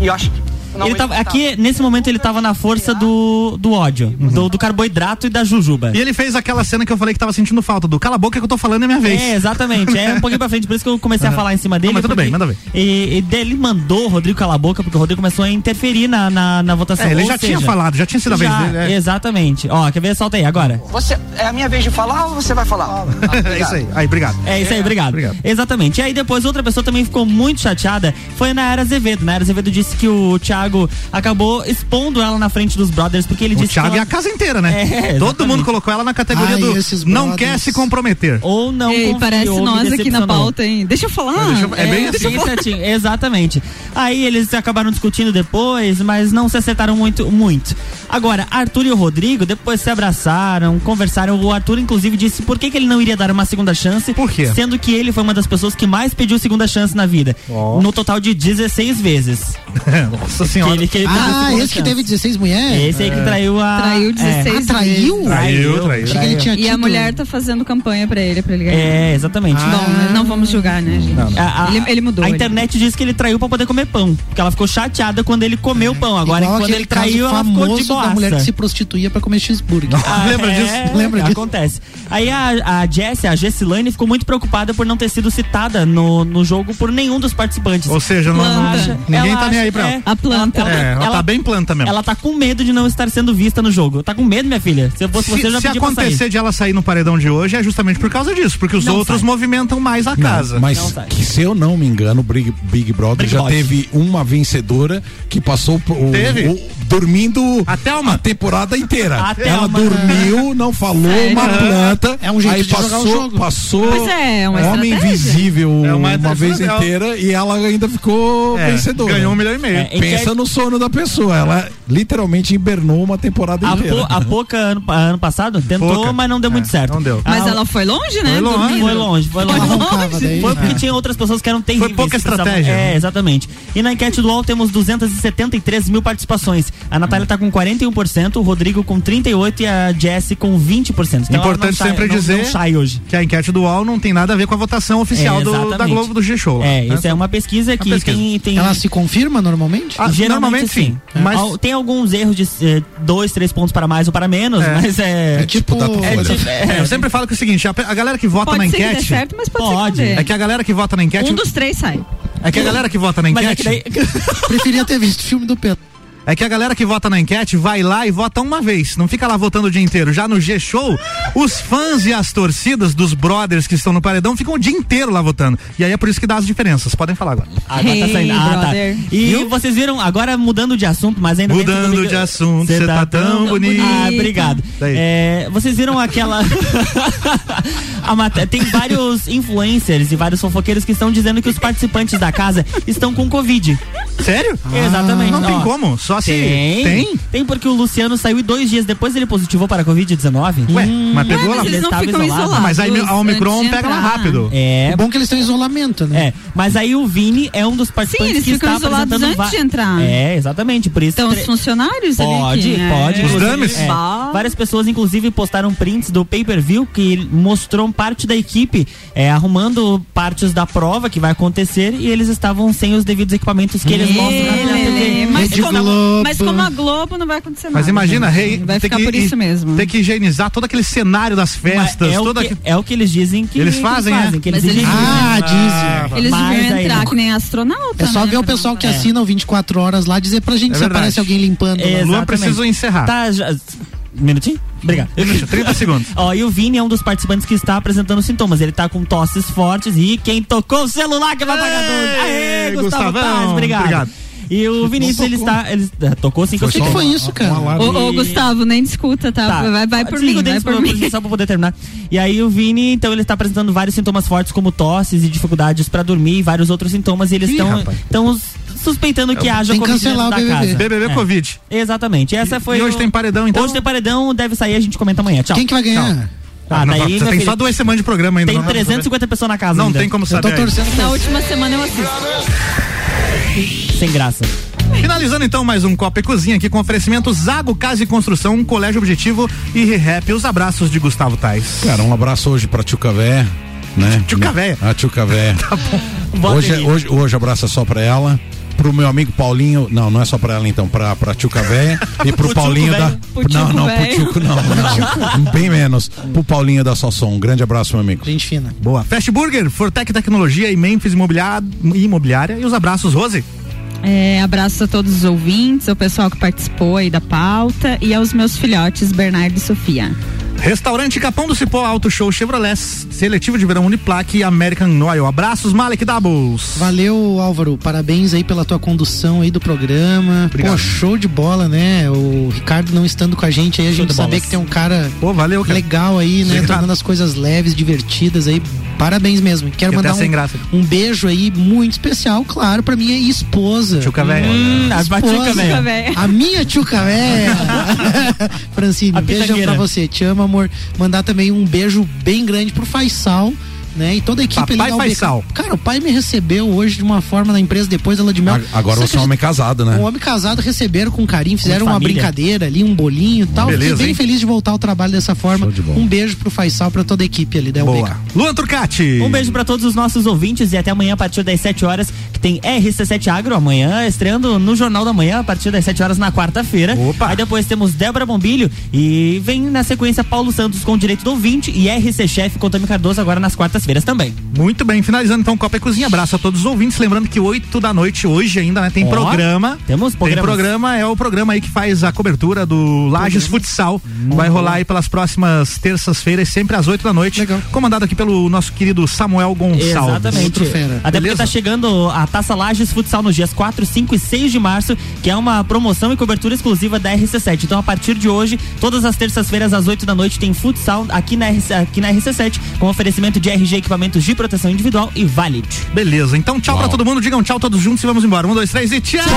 e acho que Ele tava, aqui, nesse momento, ele tava na força do, do ódio, do, do carboidrato e da jujuba. E ele fez aquela cena que eu falei que tava sentindo falta do cala a boca que eu tô falando é minha vez. É, exatamente. É um pouquinho pra frente, por isso que eu comecei a Aham. falar em cima dele. Não, mas tudo bem, manda ver. E, e daí ele mandou o Rodrigo calar a boca, porque o Rodrigo começou a interferir na, na, na votação. É, ele Ou já tinha seja, falado, já tinha sido a vez já, dele, é. Exatamente. Ó, quer ver? Solta aí agora. Você, é a minha vez de falar ou você vai falar? <laughs> é isso aí. Aí, obrigado. É isso aí, obrigado. Exatamente. E aí depois outra pessoa também ficou muito chateada, foi a Nayara Azevedo. Nayara Azevedo disse que o Thiago acabou expondo ela na frente dos brothers, porque ele O disse Thiago que e ela... a casa inteira, né? <laughs> É, Todo mundo colocou ela na categoria Ai, do esses não brothers. quer se comprometer. Ou não Ei, confiou, parece nós aqui na pauta, hein? Deixa eu falar. Deixa eu- é bem deixa assim. certinho, <laughs> exatamente. Aí eles acabaram discutindo depois, mas não se acertaram muito, muito. Agora, Arthur e o Rodrigo depois se abraçaram, conversaram. O Arthur, inclusive, disse por que, que ele não iria dar uma segunda chance. Por quê? Sendo que ele foi uma das pessoas que mais pediu segunda chance na vida. No total de 16 vezes. <laughs> Nossa senhora. ele, que ele Ah, esse que chance. teve 16 mulheres? Esse aí que traiu a. Traiu 16 é. Ah, traiu? Traiu, traiu. Achei que ele tinha E a mulher tá fazendo campanha pra ele, pra ele ganhar. É, exatamente. Bom, né? não vamos julgar, né, gente? A, a- Ele, ele mudou. A ele. internet disse que ele traiu pra poder comer pão. Porque ela ficou chateada quando ele comeu o pão. Agora, Igual quando ele traiu, ela ficou de boaça. da mulher que se prostituía pra comer cheeseburger. Ah, Lembra é, disso? Lembra disso? Acontece. Aí a, a Jessie, a Gessilane, ficou muito preocupada por não ter sido citada no, no jogo por nenhum dos participantes. Ou seja, não, acha- ninguém ela tá nem aí pra é, ela. A planta. Ela, É, ela, ela- tá bem planta mesmo. ela tá com medo de não estar sendo vista no jogo. Tá com medo, minha filha? Se eu fosse se você, eu já se pedi pra acontecer sair. de ela sair no paredão de hoje, é justamente por causa disso, porque os Não outros sai. movimentam mais a casa. Não, mas sai. que, se eu não me engano, o Big, Big Brother Big já Brother. teve uma vencedora que passou por- o, Teve? o- dormindo A Thelma? a temporada inteira. A Ela Thelma. dormiu, não falou, Sério? uma planta. É um jeito aí de jogar passou, o jogo. passou Pois é, é uma Homem. Invisível É uma uma, vez inteira e ela ainda ficou É, vencedora. ganhou um milhão e meio. É, Pensa no sono da pessoa. Ela literalmente hibernou uma temporada A, inteira. Po- a Poca, ano, ano passado, tentou, Poca. mas não deu muito É, certo. não deu. Mas Ah, ela foi longe, né? Foi longe, Dormindo. Foi longe, foi longe. Roncava daí. Foi porque tinha outras pessoas que eram terríveis. pouca que precisavam- estratégia. É, exatamente. E na enquete do UOL temos 273 mil participações. A Natália tá com 41%, o Rodrigo com 38% e a Jessie com 20%. Então ela Importante não sai- sempre não- dizer Não sai hoje. que a enquete do UOL não tem nada a ver com a votação oficial É, do, da exatamente. Globo do G-Show. lá, É, né? isso é uma pesquisa que pesquisa. tem. tem Ela se confirma normalmente? Ah, Geralmente normalmente sim. Mas Al- Tem alguns erros de eh, dois, três pontos para mais ou para menos, É. mas é. É tipo. é tipo- é, eu sempre falo que é o seguinte, a, a galera que vota Pode na ser que dê enquete. certo, mas pode, Pode. ser que. É que a galera que vota na enquete. Um dos três sai. É que a galera que vota na Mas é enquete. que daí. <laughs> <laughs> Preferia ter visto o filme do Pedro. É que a galera que vota na enquete vai lá e vota uma vez, não fica lá votando o dia inteiro. Já no G-Show, os fãs e as torcidas dos brothers que estão no paredão ficam o dia inteiro lá votando. E aí é por isso que dá as diferenças. Podem falar agora. Agora tá Hey, saindo. Ah, tá. E vocês viram, agora mudando de assunto, mas ainda Mudando de assunto, Cê você tá tão bonito. Ah, obrigado. É, vocês viram aquela. <laughs> Tem vários influencers e vários fofoqueiros que estão dizendo que os participantes da casa estão com Covid. Sério? Exatamente. Não tem Ó, como, só se. Tem. Tem? Tem porque o Luciano saiu e dois dias depois ele positivou para a Covid-19. Ué, mas pegou Ué, lá. mas eles não Ele ficam estava isolado. isolados. Mas aí a Omicron pega lá rápido. É, É bom que eles estão em isolamento, né? É, mas aí o Vini é um dos participantes eles que ficam está isolados apresentando antes va- de entrar. É, exatamente, por isso Então, tre- os funcionários ali Pode, que- pode. é. Os dames? é, várias pessoas, inclusive, postaram prints do pay-per-view que mostrou parte da equipe é, arrumando partes da prova que vai acontecer e eles estavam sem os devidos equipamentos que eles mostram na na TV. Mas Rede como, Globo. mas como a Globo não vai acontecer nada. Mas imagina, rei. Vai ficar que- por isso mesmo. Ter que higienizar todo aquele cenário das Mas festas. é, o toda que, é o que eles dizem que Eles fazem, é? que eles Mas eles-. Ah, dizem. Eles Mas deviam aí- entrar que nem astronauta. É só né? ver o pessoal que É. assina o 24 horas lá dizer pra gente É se verdade. aparece alguém limpando. lá. Luan, Exatamente. preciso encerrar. Tá, já... Minutinho? Obrigado. 30 <laughs> segundos. Ó, e o Vini é um dos participantes que está apresentando sintomas. Ele tá com tosses fortes e quem tocou o celular que vai pagar tudo. Aê, Gustavo Gustavão, obrigado. obrigado. E o Vinícius, ele está. Ele, é, tocou eu O que, que foi isso, cara? Ô, ô, Gustavo, nem discuta, tá? Tá. Vai, vai por Desliga mim, o vai por mim. Só pra poder terminar. E aí o Vini, então, ele está apresentando vários sintomas fortes, como tosses e dificuldades pra dormir e vários outros sintomas. E eles Ih, estão rapaz. estão suspeitando que haja Tem que Covid cancelar o da BBB. casa. BBB É. Covid. Exatamente. Essa foi E hoje o- tem paredão, então? Hoje tem paredão, deve sair, a gente comenta amanhã. Tchau. Quem que vai ganhar? Ah, não, daí, você tem filho, só duas semanas de programa ainda. Tem não dá pra 350 pessoas na casa. Não ainda. tem como Eu tô saber. ainda. torcendo Na última semana eu assisto. Sem graça. Finalizando então mais um Copa e Cozinha aqui com oferecimento Zago Casa e Construção, Colégio Objetivo e Rap. Os abraços de Gustavo Tais. Cara, um abraço hoje pra Tchuca Vé, né? Tchuca Véia. A Tchuca Vé. <laughs> Bota Hoje, aí. hoje, hoje abraço é só pra ela. Pro meu amigo Paulinho, não, não é só pra ela então, pra, pra Tchuca Véia e pro, <laughs> Pro Paulinho da. Pro não, não, velho. pro Tchuco não, não. <laughs> Bem menos. Pro Paulinho da Sossom. Um grande abraço, meu amigo. Gente fina. Boa. Fast Burger, Fortec Tecnologia e Memphis Imobiliária, Imobiliária. E os abraços, Rose. É, abraço a todos os ouvintes, ao pessoal que participou aí da pauta e aos meus filhotes Bernardo e Sofia. Restaurante Capão do Cipó, Auto Show Chevrolet, Seletivo de Verão Uniplaque e American Oil. Abraços, Malek Doubles. Valeu, Álvaro. Parabéns aí pela tua condução aí do programa. Obrigado. Pô, show de bola, né? O Ricardo não estando com a gente aí, a Show gente saber bolas. que tem um cara Pô, valeu, cara. legal aí, né? Obrigado. Tornando as coisas leves, divertidas aí. Parabéns mesmo. Quero Fiquei mandar um, graça. um beijo aí muito especial, claro, pra minha esposa. Tchuca Véia. Hum, a Esposa. Véia. Véia. A minha tchuca véia. <laughs> Francine, A beijão pra você. Te amo, amor. Mandar também um beijo bem grande pro Faisal. Né? E toda a equipe Papai ali da UBK. Faisal. Cara, o pai me recebeu hoje de uma forma na empresa depois Lua de Mel. Agora você é um homem casado, né? Um homem casado receberam com carinho, fizeram uma brincadeira ali, um bolinho e tal. Beleza, Fiquei bem hein? feliz de voltar ao trabalho dessa forma. De. Um beijo pro Faisal, pra toda a equipe ali da UBK. Boa. Luan Turcati. Um beijo pra todos os nossos ouvintes e até amanhã a partir das 7 horas que tem RC7 Agro amanhã estreando no Jornal da Manhã a partir das 7 horas na quarta-feira. Opa. Aí depois temos Débora Bombilho e vem na sequência Paulo Santos com direito do ouvinte e RC Chef com Tami Cardoso agora nas quartas-feiras também. Muito bem, finalizando então Copa e Cozinha. Abraço a todos os ouvintes. Lembrando que 8 da noite hoje ainda, né? Tem Ó, programa. temos Tem programas. programa, é o programa aí que faz a cobertura do Lages Futsal. Vai rolar aí pelas próximas terças-feiras, sempre às 8 da noite. Legal. Comandado aqui pelo nosso querido Samuel Gonçalves. Exatamente. Outro fera. Até Beleza? porque tá chegando a Taça Lages Futsal nos dias 4, 5 e 6 de março, que é uma promoção e cobertura exclusiva da RC7. Então, a partir de hoje, todas as terças-feiras, às 8 da noite, tem futsal aqui na, RC, aqui na RC7, com oferecimento de RG equipamentos de proteção individual e Valid. Beleza, então tchau Uau. pra todo mundo. Digam tchau todos juntos e vamos embora. Um, dois, três e tchau! Tchau!